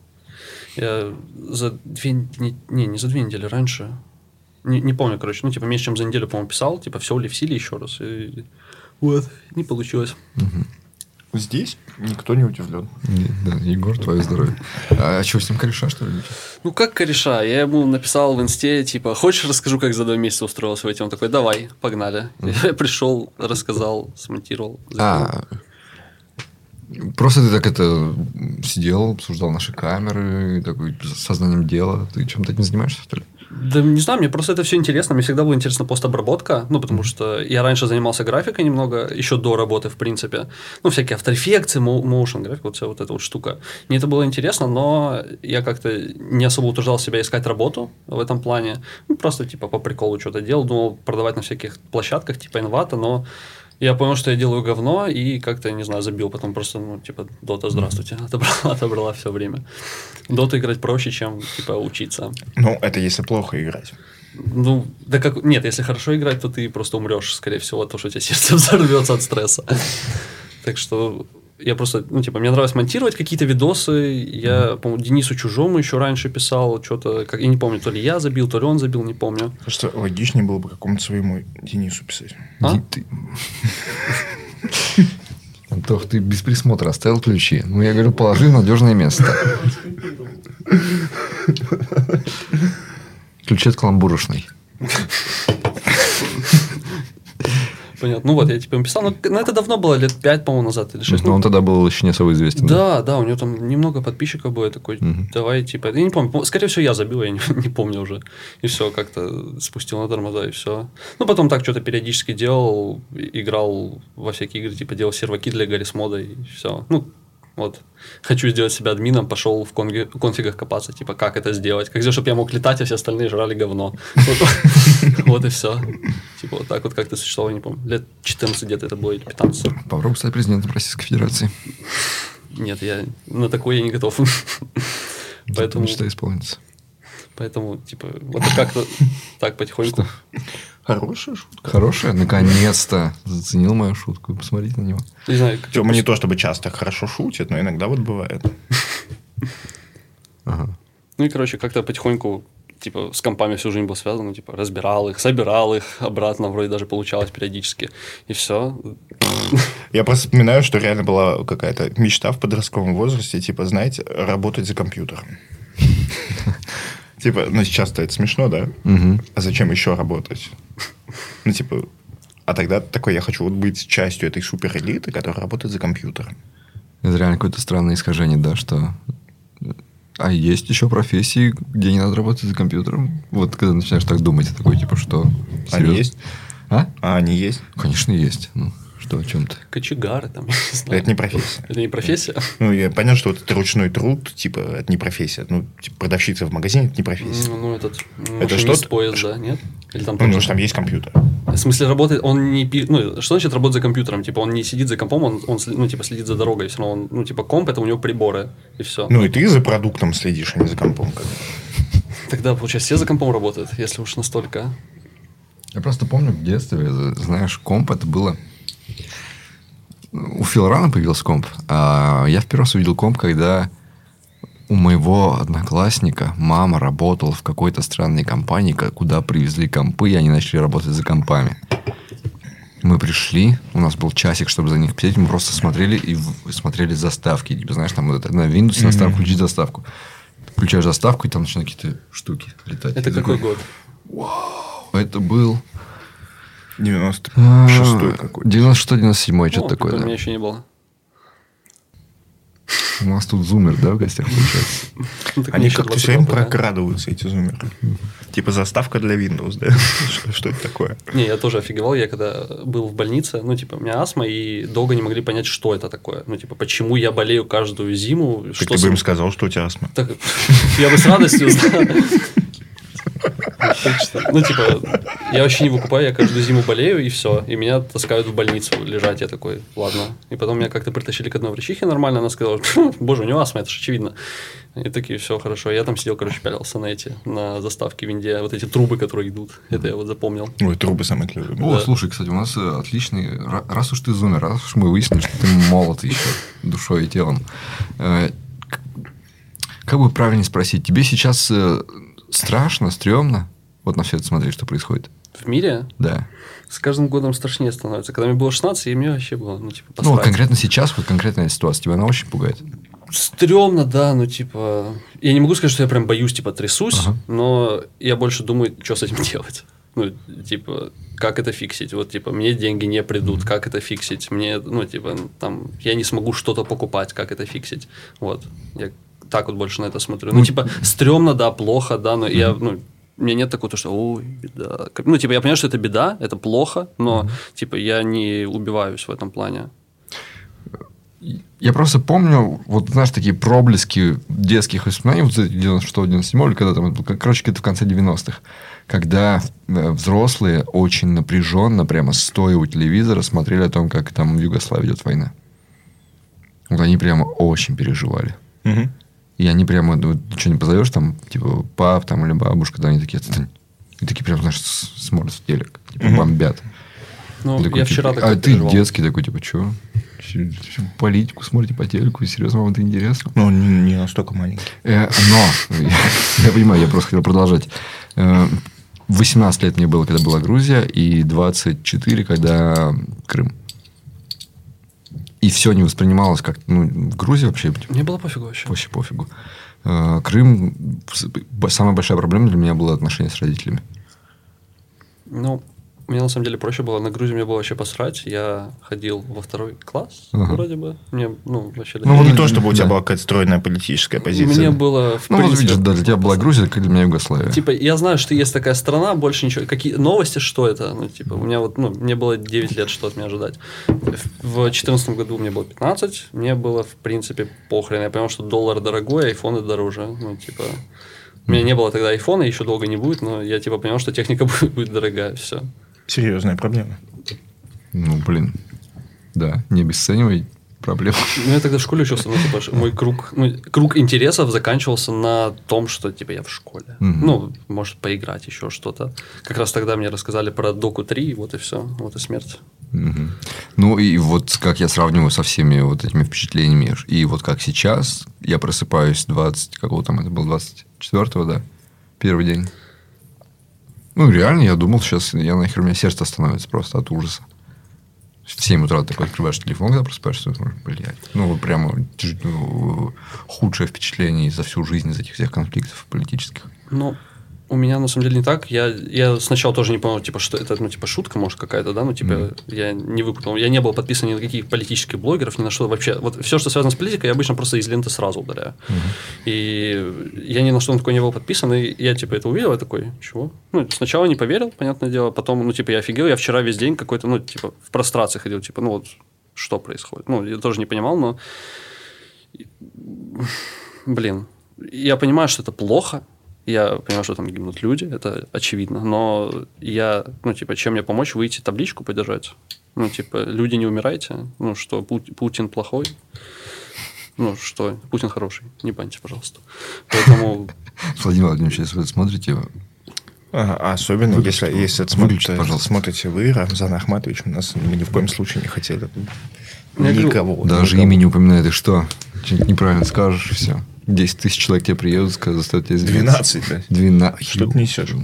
я за две, не, не, не за две недели раньше, не, не помню, короче, ну, типа, меньше, чем за неделю, по-моему, писал, типа, все ли в силе еще раз. И вот, не получилось. Здесь никто не удивлен. Не- Да, Егор, твое здоровье. А что, с ним кореша, что ли? Ну, как кореша? Я ему написал в инсте, типа, хочешь расскажу, как за два месяца устроился в эти? Он такой, давай, погнали. Я пришел, рассказал, смонтировал. А, просто ты так это сидел, обсуждал наши камеры, такой сознанием дела. Ты чем-то не занимаешься, что ли? Да не знаю, мне просто это все интересно. Мне всегда была интересна постобработка, ну, потому что я раньше занимался графикой немного, еще до работы, в принципе. Ну, всякие After Effects, motion график, вот вся вот эта вот штука. Мне это было интересно, но я как-то не особо утруждал себя искать работу в этом плане. Ну, просто, типа, по приколу что-то делал, думал продавать на всяких площадках, типа Инвата, но я понял, что я делаю говно, и как-то, не знаю, забил. Потом просто, ну, типа, Дота, здравствуйте, отобрала, отобрала все время. Доту играть проще, чем, типа, учиться. Ну, это если плохо играть. Ну, да как... Нет, если хорошо играть, то ты просто умрешь, скорее всего, от того, что у тебя сердце взорвется от стресса. Так что я просто, ну, типа, мне нравилось монтировать какие-то видосы. Я, по-моему, Денису Чужому еще раньше писал что-то, как, я не помню, то ли я забил, то ли он забил, не помню. Кажется, логичнее было бы какому-то своему Денису писать. А? Ди- ты- Антох, ты без присмотра оставил ключи. Ну, я говорю, положи в надежное место. Ключи от каламбурочной. Понятно. Ну вот, я типа ему писал, но, но это давно было, лет 5, по-моему, назад или 6. Но он тогда был еще не особо известен. Да, да, у него там немного подписчиков было, такой, давай, типа, я не помню, по- скорее всего, я забил, я не, не помню уже. И все, как-то спустил на тормоза, и все. Ну, потом так что-то периодически делал, играл во всякие игры, типа, делал серваки для Гаррис мода, и все. Ну, вот. Хочу сделать себя админом, пошел в конге- конфигах копаться, типа, как это сделать. Как сделать, чтобы я мог летать, а все остальные жрали говно. Вот- и все. Типа, вот так вот как-то существовало, не помню. Лет 14 где-то это было, или 15. Попробуй стать президентом Российской Федерации. Нет, я на такое я не готов. Поэтому, Мечта исполнится. поэтому, типа, вот как-то так потихоньку. Хорошая шутка. Хорошая, наконец-то заценил мою шутку. Посмотрите на него. Не знаю, как- Тема не то чтобы часто хорошо шутит, но иногда вот бывает. Ага. Ну и, короче, как-то потихоньку, типа, с компами всю жизнь был связан, ну, типа, разбирал их, собирал их обратно, вроде даже получалось периодически. И все. Я просто вспоминаю, что реально была какая-то мечта в подростковом возрасте, типа, знаете, работать за компьютером. Типа, ну сейчас-то это смешно, да? Мгм. А зачем еще работать? Ну, типа, а тогда такой, я хочу вот быть частью этой суперэлиты, которая работает за компьютером. Это реально какое-то странное искажение, да, что... А есть еще профессии, где не надо работать за компьютером? Вот когда начинаешь так думать, такой, типа, что? Они Серьезно? есть? А? А они есть? Конечно, есть. Ну, что, о чем ты? Кочегары там, я не знаю. Это не профессия. Это не профессия? Ну, я понял, что вот это ручной труд, типа, это не профессия. Ну, типа, продавщица в магазине, это не профессия. Ну, этот Это машинист что-то- поезд, да, нет? Или там Ну, потому что там есть компьютер. В смысле, работает, он не... Ну, что значит работать за компьютером? Типа, он не сидит за компом, он, он ну, типа, следит за дорогой, все равно он, ну, типа, комп, это у него приборы, и все. Ну, и ты за продуктом следишь, а не за компом. как. Тогда, получается, все за компом работают, если уж настолько. Я просто помню в детстве, знаешь, комп это было... У Фила рано появился комп. А я в первый раз увидел комп, когда у моего одноклассника мама работала в какой-то странной компании, куда привезли компы, и они начали работать за компами. Мы пришли, у нас был часик, чтобы за них посидеть, мы просто смотрели и смотрели заставки. Типа, знаешь, там вот это на Windows на старт включить заставку. Включаешь заставку, и там начинают какие-то штуки летать. Это какой такой, год? Это был 96-й какой-то. 96-97, что-то О, такое, да. У меня еще не было. У нас тут зумер, да, в гостях получается? Они как-то 22 все время прокрадываются, эти зумеры. Типа заставка для Windows, да? Что- это такое? Не, я тоже офигевал, я когда был в больнице, ну, типа, у меня астма, и долго не могли понять, что это такое. Ну, типа, почему я болею каждую зиму. Так что ты бы им сказал, что у тебя астма. Я бы с радостью. Ну, типа, я вообще не выкупаю, я каждую зиму болею, и все. И меня таскают в больницу лежать. Я такой, ладно. И потом меня как-то притащили к одной врачихе нормально, она сказала, «Фу, боже, у него астма, это же очевидно. И такие, все хорошо. Я там сидел, короче, пялился на эти, на заставке в Винде, вот эти трубы, которые идут. Это я вот запомнил. Ой, трубы самые клевые. О, слушай, кстати, у нас э, отличный... ра- Раз уж ты зумер, раз уж мы выяснили, что ты молод еще душой и телом. э, Как бы правильно спросить? Тебе сейчас э, страшно, стрёмно? Вот на все это смотреть, что происходит. В мире Да. с каждым годом страшнее становится. Когда мне было 16, и мне вообще было, ну, типа, Ну, вот посрать. конкретно сейчас, вот конкретная ситуация, тебя она очень пугает. Стремно, да, ну типа. Я не могу сказать, что я прям боюсь, типа, трясусь, Ага. но я больше думаю, что с этим делать. Ну, типа, как это фиксить? Вот, типа, мне деньги не придут, как это фиксить? Мне, ну, типа, там, я не смогу что-то покупать, как это фиксить? Вот. Я так вот больше на это смотрю. Ну, типа, стрёмно, да, плохо, да, но я, ну, у меня нет такого, то, что, ой, беда. Ну, типа, я понимаю, что это беда, это плохо, но, типа, я не убиваюсь в этом плане. Я просто помню, вот знаешь, такие проблески детских воспоминаний, вот 96-97, или когда там, это короче, где-то в конце 90-х, когда э, взрослые очень напряженно, прямо стоя у телевизора, смотрели о том, как там в Югославии идет война. Вот они прямо очень переживали. Мгм. И они прямо, ну, что не позовешь, там, типа, пап там, или бабушка, да, они такие, «Отстань». и такие прям, знаешь, смотрят в телек, типа, бомбят. Ну, такой, я типа, вчера а такой ты переживал. детский такой, типа, что? Политику смотрите по телеку, серьезно, вам это интересно? Ну, не, не настолько маленький. Э, но, я понимаю, я просто хотел продолжать. Э, 18 лет мне было, когда была Грузия, и 24, когда Крым. И все не воспринималось как... Ну, в Грузии вообще Мне было пофигу вообще. вообще пофигу. Э, Крым... Самая большая проблема для меня была отношения с родителями. Ну, мне на самом деле проще было. На Грузии мне было вообще посрать. Я ходил во второй класс, Ага. вроде бы. Мне, ну, вообще... Ну, вот не то, чтобы у тебя да. была какая-то стройная политическая позиция. Мне было, в Ну, вот принципе, видишь, да, для тебя была Грузия, как для меня Югославия. Типа, я знаю, что есть такая страна, больше ничего. Какие новости, что это? Ну, типа, у меня вот, ну, мне было 9 лет, что от меня ожидать. В 2014 году мне было 15, мне было, в принципе, похрен. Я понял, что доллар дорогой, а айфоны дороже. Ну, типа, у меня не было тогда айфона, еще долго не будет, но я, типа, понял, что техника будет, будет дорогая, все. Серьезная проблема. Ну, блин. Да, не обесценивай проблему. Ну, я тогда в школе учился, ну, типа, мой круг, ну, круг интересов заканчивался на том, что, типа, я в школе. Мгм. Ну, может, поиграть еще что-то. Как раз тогда мне рассказали про Доку 3, вот и все, вот и смерть. Мгм. Ну, и вот как я сравниваю со всеми вот этими впечатлениями. И вот как сейчас, я просыпаюсь 20... Какого там это было? 24-го, да? Первый день. Ну, реально, я думал, сейчас я нахер у меня сердце остановится просто от ужаса. В 7 утра такой открываешь телефон, когда просыпаешься, думаешь, блядь. Ну, вот прямо ну, худшее впечатление за всю жизнь из этих всех конфликтов политических. Ну, у меня на самом деле не так. Я, я сначала тоже не понял, типа, что это, ну, типа, шутка, может, какая-то, да, ну, типа, я не выкупил. Я не был подписан ни на каких политических блогеров, ни на что вообще. Вот все, что связано с политикой, я обычно просто из ленты сразу удаляю. И я ни на что такое не был подписан, и я, типа, это увидел, я такой, чего? Ну, сначала не поверил, понятное дело, потом, ну, типа, я офигел, я вчера весь день какой-то, ну, типа, в прострации ходил, типа, ну, вот, что происходит? Ну, я тоже не понимал, но... Блин, я понимаю, что это плохо, я понимаю, что там гибнут люди, это очевидно, но я, ну, типа, чем мне помочь выйти табличку подержать? Ну, типа, люди не умирайте, ну, что Пу- Путин плохой, ну, что Путин хороший, не баньте, пожалуйста. Поэтому, Владимир Владимирович, если вы это смотрите, А, Особенно, Выключите, если, если это смотрите, пожалуйста. смотрите вы, Рамзан Ахматович, у нас мы ни в коем случае не хотели говорю, никого. даже никого. имя не упоминает, и что? Что-нибудь неправильно скажешь, все. 10 тысяч человек тебе приедут, скажут, заставят тебя извиняться. 12, блядь. 12. Что ты несешь?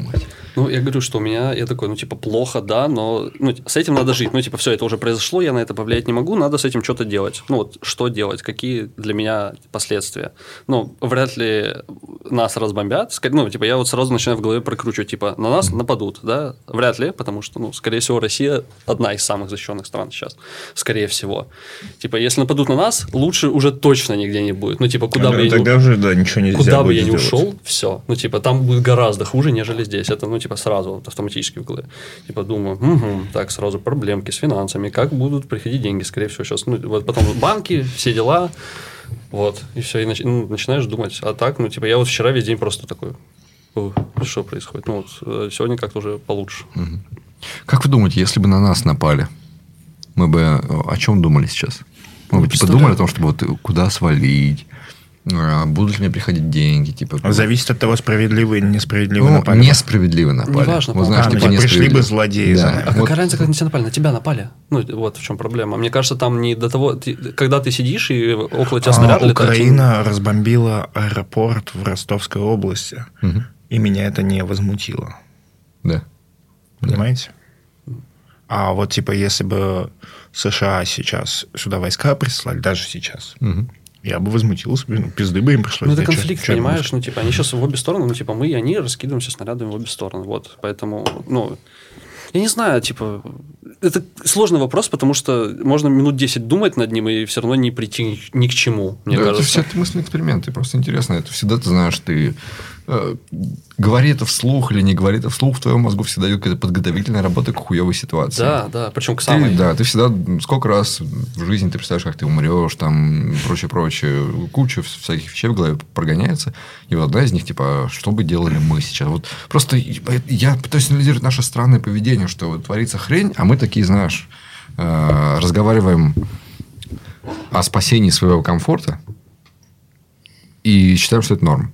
ну, я говорю, что у меня, я такой, ну, типа, плохо, да, но ну, с этим надо жить. Ну, типа, все, это уже произошло, я на это повлиять не могу, надо с этим что-то делать. Ну, вот, что делать, какие для меня последствия. Ну, вряд ли нас разбомбят. Скорее, ну, типа, я вот сразу начинаю в голове прокручивать, типа, на нас нападут, да? Вряд ли, потому что, ну, скорее всего, Россия одна из самых защищенных стран сейчас. Скорее всего. Типа, если нападут на нас, лучше уже точно нигде не будет. Ну, типа, куда Ну, бы я уже, да, ничего нельзя Куда бы я ни ушел, все. Ну, типа, там будет гораздо хуже, нежели здесь. Это, ну, типа, сразу вот, автоматически в голове. Типа, думаю, «Мгм, так, сразу проблемки с финансами, как будут приходить деньги, скорее всего, сейчас. Ну, вот потом банки, все дела. Вот, и все, и нач- ну, начинаешь думать. А так, ну, типа, я вот вчера весь день просто такой, «Ух, что происходит? Ну, вот, э, сегодня как-то уже получше. Как вы думаете, если бы на нас напали, мы бы э, о чем думали сейчас? Мы бы типа думали о том, чтобы вот куда свалить, будут ли мне приходить деньги, типа. Зависит от того, справедливо или несправедливо ну, напали. несправедливо напали. Неважно, Вот знаешь, А, ну, типа типа, пришли бы злодеи за Да. А Вот какая разница, как на тебя напали? На тебя напали. Ну, вот в чем проблема. Мне кажется, там не до того... ты- когда ты сидишь и около тебя А, снаряд летает, Украина разбомбила аэропорт в Ростовской области, Мгм. и меня это не возмутило. Да. Понимаете? А вот типа если бы США сейчас сюда войска прислали, даже сейчас, Мгм. Я бы возмутился, блин, пизды бы им пришлось. Ну, это. Чё- конфликт, чё понимаешь? буду Ну, типа, они сейчас в обе стороны, ну, типа, мы и они раскидываемся снарядами в обе стороны. Вот, поэтому, ну, я не знаю, типа, это сложный вопрос, потому что можно минут 10 думать над ним и все равно не прийти ни, ни к чему, мне Да, это кажется. все это мысленные эксперименты. Просто интересно. Это всегда ты знаешь, ты говори это вслух или не говори это вслух, в твоем мозгу всегда идет какая-то подготовительная работа к хуевой ситуации. Да, да, причем к Ты, самой. да, ты всегда сколько раз в жизни ты представляешь, как ты умрешь, там, прочее, прочее. Куча всяких вещей в голове прогоняется. И вот одна из них, типа, что бы делали мы сейчас? Вот просто я пытаюсь анализировать наше странное поведение, что вот творится хрень, а мы такие, знаешь, э, разговариваем о спасении своего комфорта и считаем, что это норм.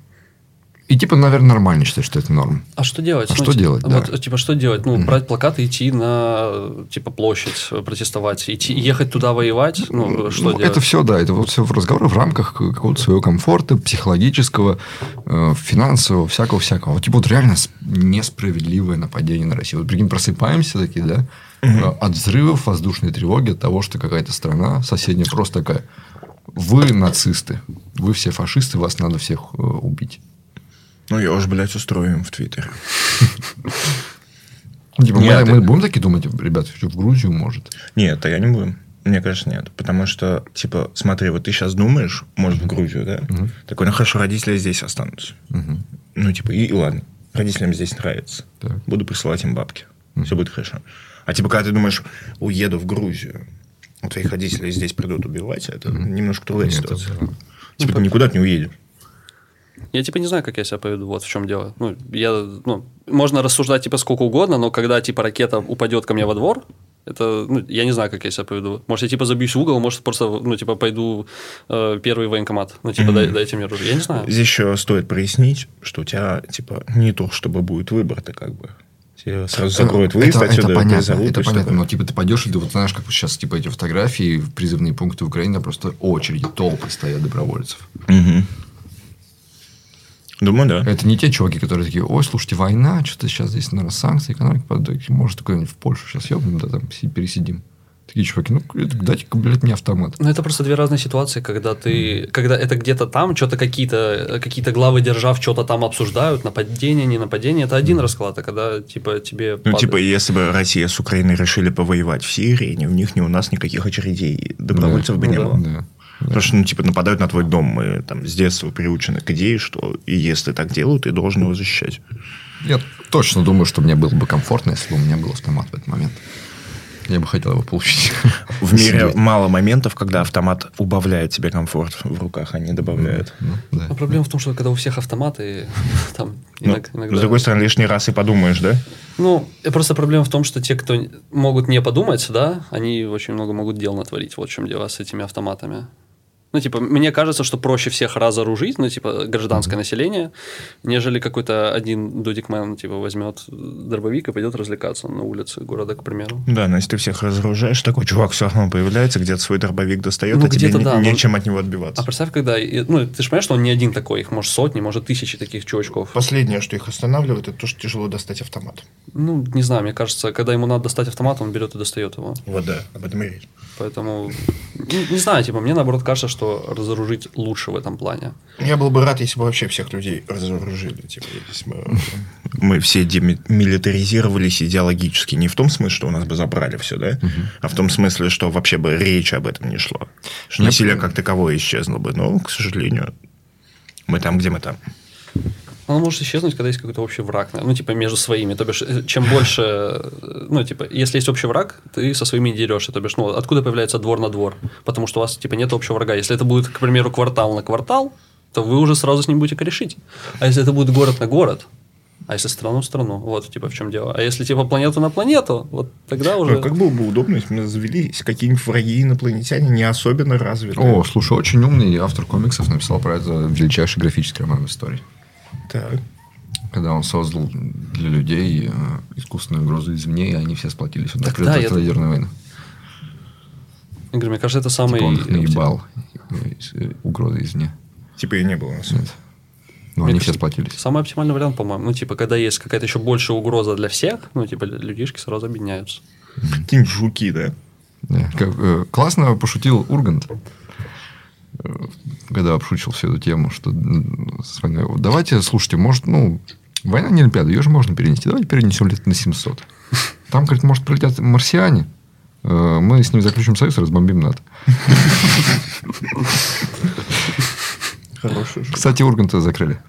И типа, наверное, нормально считать, что это норм. А что делать? А Ну, что ти- делать, да. Вот, типа, что делать? Ну, брать плакаты, идти на, типа, площадь, э, протестовать, идти, ехать туда воевать? Ну, что Ну, делать? это все, да, это вот все в разговоры в рамках какого-то своего комфорта, психологического, э, финансового, всякого-всякого. Вот типа вот реально несправедливое нападение на Россию. Вот прикинь, просыпаемся такие, да, э, от взрывов, воздушной тревоги, от того, что какая-то страна соседняя просто такая, вы нацисты, вы все фашисты, вас надо всех э, убить. Ну, я уж, блядь, устрою им в Твиттере. Ну, Типа, Нет, мы, мы это- будем такие думать, ребят, что в Грузию может. Нет, а я не буду. Мне кажется, нет. Потому что, типа, смотри, вот ты сейчас думаешь, может, в Грузию, да? Такой, ну хорошо, родители здесь останутся. Мгм. Ну, типа, и, и ладно. Родителям здесь нравится. Так. Буду присылать им бабки. Все будет хорошо. А типа, когда ты думаешь, уеду в Грузию, у твоих родителей здесь придут убивать, это немножко другая Нет, ситуация. это- Типа, ты никуда не уедешь. Я типа не знаю, как я себя поведу, вот в чем дело. Ну, я, ну, можно рассуждать типа сколько угодно, но когда типа ракета упадет ко мне во двор, это, ну, я не знаю, как я себя поведу. Может, я типа забьюсь в угол, может, просто, ну, типа, пойду э, первый в военкомат. Ну, типа, дай- дайте мне оружие. Я не знаю. Здесь еще стоит прояснить, что у тебя, типа, не то, чтобы будет выбор-то как бы. Тебе сразу закроют выезд это, отсюда, это понятно, призовут, это понятно. Но типа ты пойдешь, и ты вот знаешь, как сейчас типа эти фотографии, призывные пункты Украины, просто очереди, толпы стоят добровольцев. Мгм. Думаю, да. Это не те чуваки, которые такие, ой, слушайте, война, что-то сейчас здесь, наверное, санкции, экономика падает, может, куда-нибудь в Польшу сейчас ебнем, да, там си- пересидим. Такие чуваки, ну, дайте-ка, блядь, мне автомат. Ну, это просто две разные ситуации, когда ты, когда это где-то там, что-то какие-то, какие-то главы держав, что-то там обсуждают, нападение, не нападение, это один расклад, а когда, типа, тебе... Ну, падает- типа, если бы Россия с Украиной решили повоевать в Сирии, ни у них, ни у нас никаких очередей добровольцев бы Ну не да. было. Да. Потому что, ну, типа, нападают на твой дом. Мы там с детства приучены к идее, что и если так делают, ты должен его защищать. Я точно думаю, что мне было бы комфортно, если бы у меня был автомат в этот момент. Я бы хотел его получить. В мире мало моментов, когда автомат убавляет тебе комфорт в руках, а не добавляет. Ну, да. А проблема в том, что когда у всех автоматы, там Ну, иног- иногда... С другой стороны, лишний раз и подумаешь, да? Ну, просто проблема в том, что те, кто могут не подумать, да, они очень много могут дел натворить. Вот в чем дело с этими автоматами. Ну, типа, мне кажется, что проще всех разоружить, ну, типа, гражданское население, нежели какой-то один дудикмен, типа, возьмет дробовик и пойдет развлекаться на улице города, к примеру. Да, но если ты всех разоружаешь, такой чувак все равно появляется, где-то свой дробовик достает, Ну, а тебе где-то не- да, но- нечем от него отбиваться. А представь, когда... Ну, ты же понимаешь, что он не один такой, их может сотни, может тысячи таких чувачков. Последнее, что их останавливает, это то, что тяжело достать автомат. Ну, не знаю, мне кажется, когда ему надо достать автомат, он берет и достает его. Вот да, об этом и речь. Поэтому, ну, не знаю, типа, мне наоборот кажется, что разоружить лучше в этом плане. Я был бы рад, если бы вообще всех людей разоружили. Типа, если бы мы все демилитаризировались идеологически. Не в том смысле, что у нас бы забрали все, да? А в том смысле, что вообще бы речи об этом не шло. Что насилие как таковое исчезло бы. Но, к сожалению, мы там, где мы там. Оно может исчезнуть, когда есть какой-то общий враг, ну, типа, между своими. То бишь, э, чем больше, э, ну, типа, если есть общий враг, ты со своими не дерешься. То бишь, ну, откуда появляется двор на двор? Потому что у вас, типа, нет общего врага. Если это будет, к примеру, квартал на квартал, то вы уже сразу с ним будете корешить. А если это будет город на город, а если страну в страну, вот, типа, в чем дело. А если, типа, планету на планету, вот тогда уже... Ну, как было бы удобно, если бы завелись какие-нибудь враги инопланетяне не особенно развитые. О, слушай, очень умный автор комиксов написал про это величайший графический роман в истории. Так. Когда он создал для людей э, искусственную угрозу извне, и они все сплотились. Он Так да, я- предотвратил ядерную войну. Я говорю, мне кажется, это самый... Типа он их наебал. э, э, Угрозы извне. Типа и не было на самом деле. Но Мне они все сплотились. Самый оптимальный вариант, по-моему. Ну, типа, когда есть какая-то еще большая угроза для всех, ну, типа, людишки сразу объединяются. Какие-нибудь жуки, да? Да, как, э, классно пошутил Ургант, когда обшучил всю эту тему, что Давайте, слушайте, может, ну, война не Олимпиада, ее же можно перенести. Давайте перенесем лет на 700. Там, говорит, может, прилетят марсиане, э, мы с ними заключим союз и разбомбим НАТО. Хороший. Кстати, Урганта закрыли.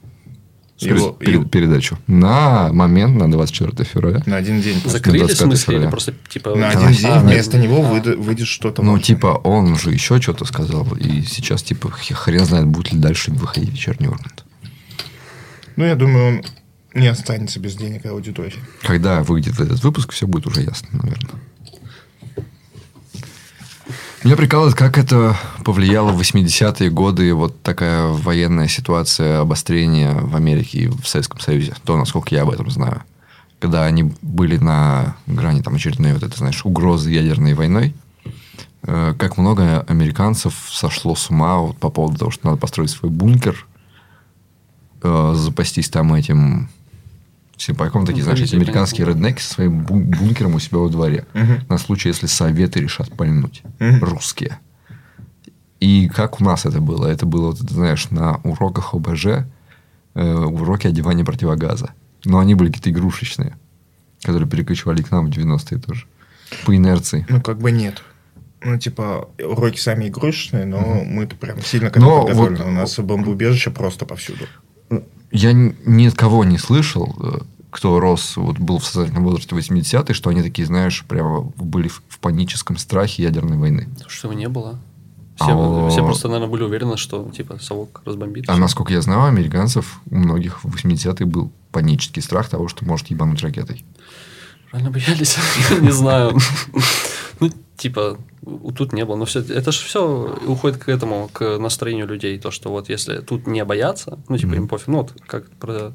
Его- Перед- его- передачу. На момент, на 24 февраля. На один день. Закрыли, в 25 смысле, или февраля. просто, типа... На а, один день а, вместо него а. выйдет, выйдет что-то. Ну, важное. типа, он же еще что-то сказал. И сейчас, типа, хрен знает, будет ли дальше выходить вечерний Ургант. Ну, я думаю, он не останется без денег и аудитории. Когда выйдет этот выпуск, все будет уже ясно, наверное. Меня прикалывает, как это повлияло в 80-е годы, вот такая военная ситуация обострения в Америке и в Советском Союзе. То, насколько я об этом знаю. Когда они были на грани там, очередной, вот это, знаешь, угрозы ядерной войной, э, как много американцев сошло с ума вот по поводу того, что надо построить свой бункер, э, запастись там этим симпайком, такие, знаешь, эти американские реднеки со своим бу- бункером у себя во дворе. На случай, если советы решат пальнуть. Мгм. Русские. И как у нас это было? Это было, ты знаешь, на уроках ОБЖ, э, уроки одевания противогаза. Но они были какие-то игрушечные, которые перекочевали к нам в 90-е тоже. По инерции. Ну, как бы нет. Ну, типа, уроки сами игрушечные, но мы-то прям сильно к этому подготовлены. вот- У нас бомбоубежище просто повсюду. Я ни от кого не слышал, э, кто рос, вот был в сознательном возрасте 80-е, что они такие, знаешь, прямо были в, в паническом страхе ядерной войны. Что его не было. А Все, о- все просто, наверное, были уверены, что, типа, совок разбомбит. А насколько я знаю, у американцев у многих в 80-е был панический страх того, что может ебануть ракетой. Реально боялись? Не знаю. Типа, тут не было. Но все, это же все уходит к этому, к настроению людей. То, что вот если тут не боятся, ну, типа, им пофиг. Ну, вот как про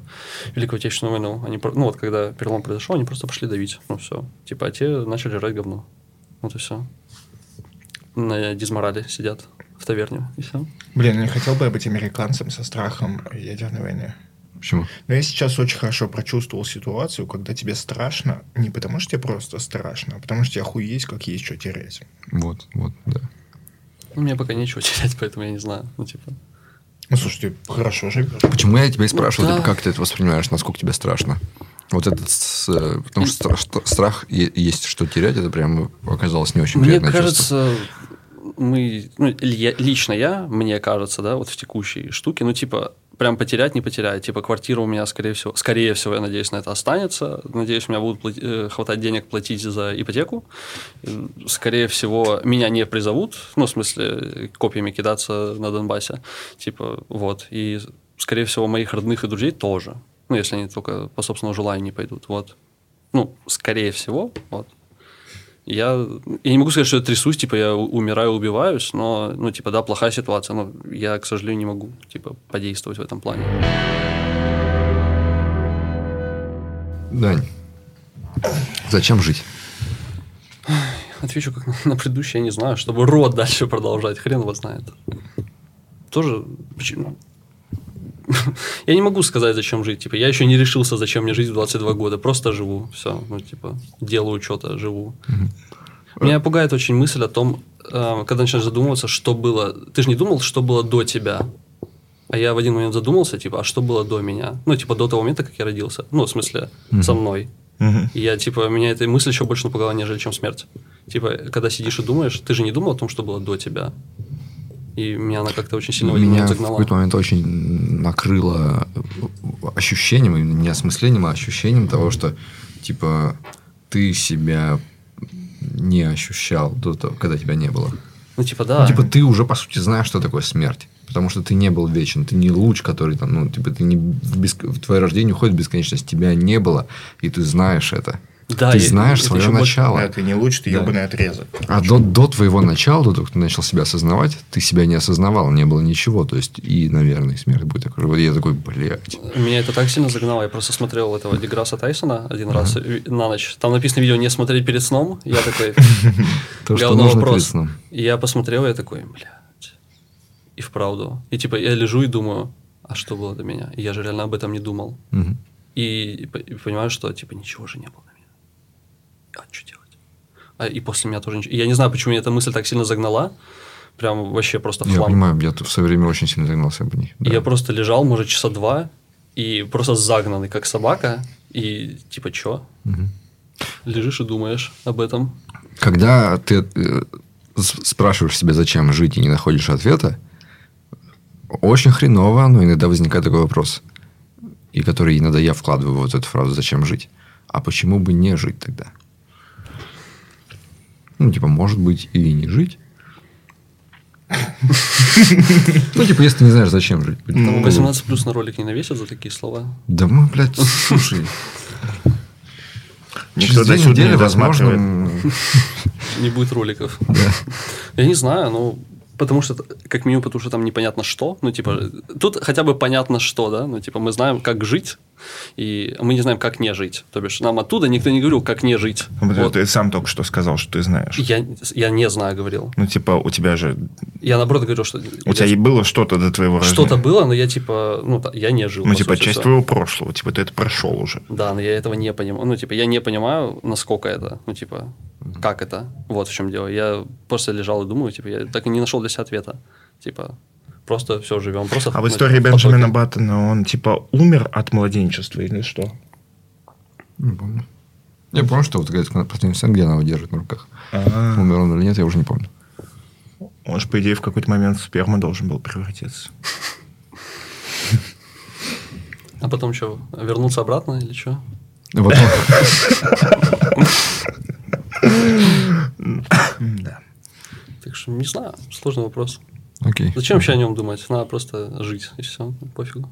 Великую Отечественную войну. Они, ну, вот когда перелом произошел, они просто пошли давить. Ну, все. Типа, а те начали жрать говно. Вот и все. На дизморале сидят в таверне. И все. Блин, не хотел бы я быть американцем со страхом ядерной войны. Почему? Но я сейчас очень хорошо прочувствовал ситуацию, когда тебе страшно, не потому что тебе просто страшно, а потому что тебе охуеть, как есть что терять. Вот, вот, да. Ну, мне пока нечего терять, поэтому я не знаю. Ну, типа, Ну, слушай, ты хорошо живешь. Почему я тебя и спрашиваю, да. типа, как ты это воспринимаешь, насколько тебе страшно? Вот этот, с- э, потому что стра- что- страх е- есть что терять, это прям оказалось не очень Мне приятное чувство. кажется, мы, ну, я- лично я, мне кажется, да, вот в текущей штуке, ну, типа, прям потерять, не потерять. Типа, квартира у меня, скорее всего, скорее всего, я надеюсь, на это останется. Надеюсь, у меня будут плати- э, хватать денег платить за ипотеку. Скорее всего, меня не призовут, ну, в смысле, копьями кидаться на Донбассе. Типа, вот. И, скорее всего, моих родных и друзей тоже. Ну, если они только по собственному желанию не пойдут. Вот. Ну, скорее всего, вот. Я, я не могу сказать, что я трясусь, типа я умираю, убиваюсь, но, ну, типа, да, плохая ситуация, но я, к сожалению, не могу, типа, подействовать в этом плане. Дань, зачем жить? Отвечу как на, предыдущее, я не знаю, чтобы рот дальше продолжать, хрен его знает. Тоже, почему? Я не могу сказать, зачем жить. Типа, я еще не решился, зачем мне жить в 22 года. Просто живу. Все. Ну, типа, делаю что-то, живу. Меня пугает очень мысль о том, э, когда начинаешь задумываться, что было. Ты же не думал, что было до тебя. А я в один момент задумался, типа, а что было до меня? Ну, типа, до того момента, как я родился. Ну, в смысле, со мной. И я, типа, меня эта мысль еще больше напугала, нежели чем смерть. Типа, когда сидишь и думаешь, ты же не думал о том, что было до тебя. И меня она как-то очень сильно Меня момент в загнала. какой-то момент очень накрыло ощущением, не осмыслением, а ощущением того, что, типа, ты себя не ощущал до того, когда тебя не было. Ну, типа, да. Ну, типа, ты уже, по сути, знаешь, что такое смерть. Потому что ты не был вечен. Ты не луч, который там, ну, типа, ты не в, беск- в твое рождение уходит в бесконечность. Тебя не было, и ты знаешь это. Да, ты знаешь это свое еще больше- начало. Да, ты не лучше, ты Да. ебаный отрезок. А до, до твоего начала, до того, как ты начал себя осознавать, ты себя не осознавал, не было ничего. То есть, и, наверное, смерть будет такой. Вот я такой, блядь. Меня это так сильно загнало. Я просто смотрел этого Деграсса Тайсона один раз на ночь. Там написано видео «Не смотреть перед сном». Я такой... То, что нужно вопрос. перед сном. И я посмотрел, я такой, блядь. И вправду. И типа я лежу и думаю, а что было до меня? И я же реально об этом не думал. И, понимаю, что типа ничего же не было. А что делать? А, и после меня тоже ничего. Я не знаю, почему меня эта мысль так сильно загнала. Прям вообще просто в Я понимаю, я в свое время очень сильно загнался об них. И я просто лежал, может, часа два, и просто загнанный, как собака. И типа, чё? Лежишь и думаешь об этом. Когда ты э, спрашиваешь себя, зачем жить, и не находишь ответа, очень хреново, но иногда возникает такой вопрос, и который иногда я вкладываю в вот эту фразу «зачем жить?». А почему бы не жить тогда? Ну, типа, может быть, и не жить. Ну, типа, если ты не знаешь, зачем жить. Там 18 плюс на ролик не навесят за такие слова. Да мы, блядь, слушай. Никто до сюда не возможно, Не будет роликов. Я не знаю, ну, потому что, как минимум, потому что там непонятно что. Ну, типа, тут хотя бы понятно что, да? Ну, типа, мы знаем, как жить, и мы не знаем, как не жить. То бишь, нам оттуда никто не говорил, как не жить. Ну, Вот. Ты сам только что сказал, что ты знаешь. Я, я не знаю, говорил. Ну, типа, у тебя же... Я, наоборот, говорил, что... У тебя и было что-то до твоего рождения. Что-то было, но я, типа, ну, я не жил. Ну, типа, сути, часть всё. твоего прошлого. Типа, ты это прошел уже. Да, но я этого не понимаю. Ну, типа, я не понимаю, насколько это, ну, типа, как это. Вот в чем дело. Я просто лежал и думаю, типа, я так и не нашел для себя ответа. Типа, просто все живем. Просто А в истории. Бенджамина Баттона он, типа, умер от младенчества или что? Не помню. Я помню, что вот какая-то последняя сцена, где она его держит на руках. А, Умер он или нет, я уже не помню. Он же, по идее, в какой-то момент в сперму должен был превратиться. А потом что, вернуться обратно или что? Потом- Да. Так что не знаю, сложный вопрос. Окей. Зачем вообще о нем думать? Надо просто жить, и все, пофигу.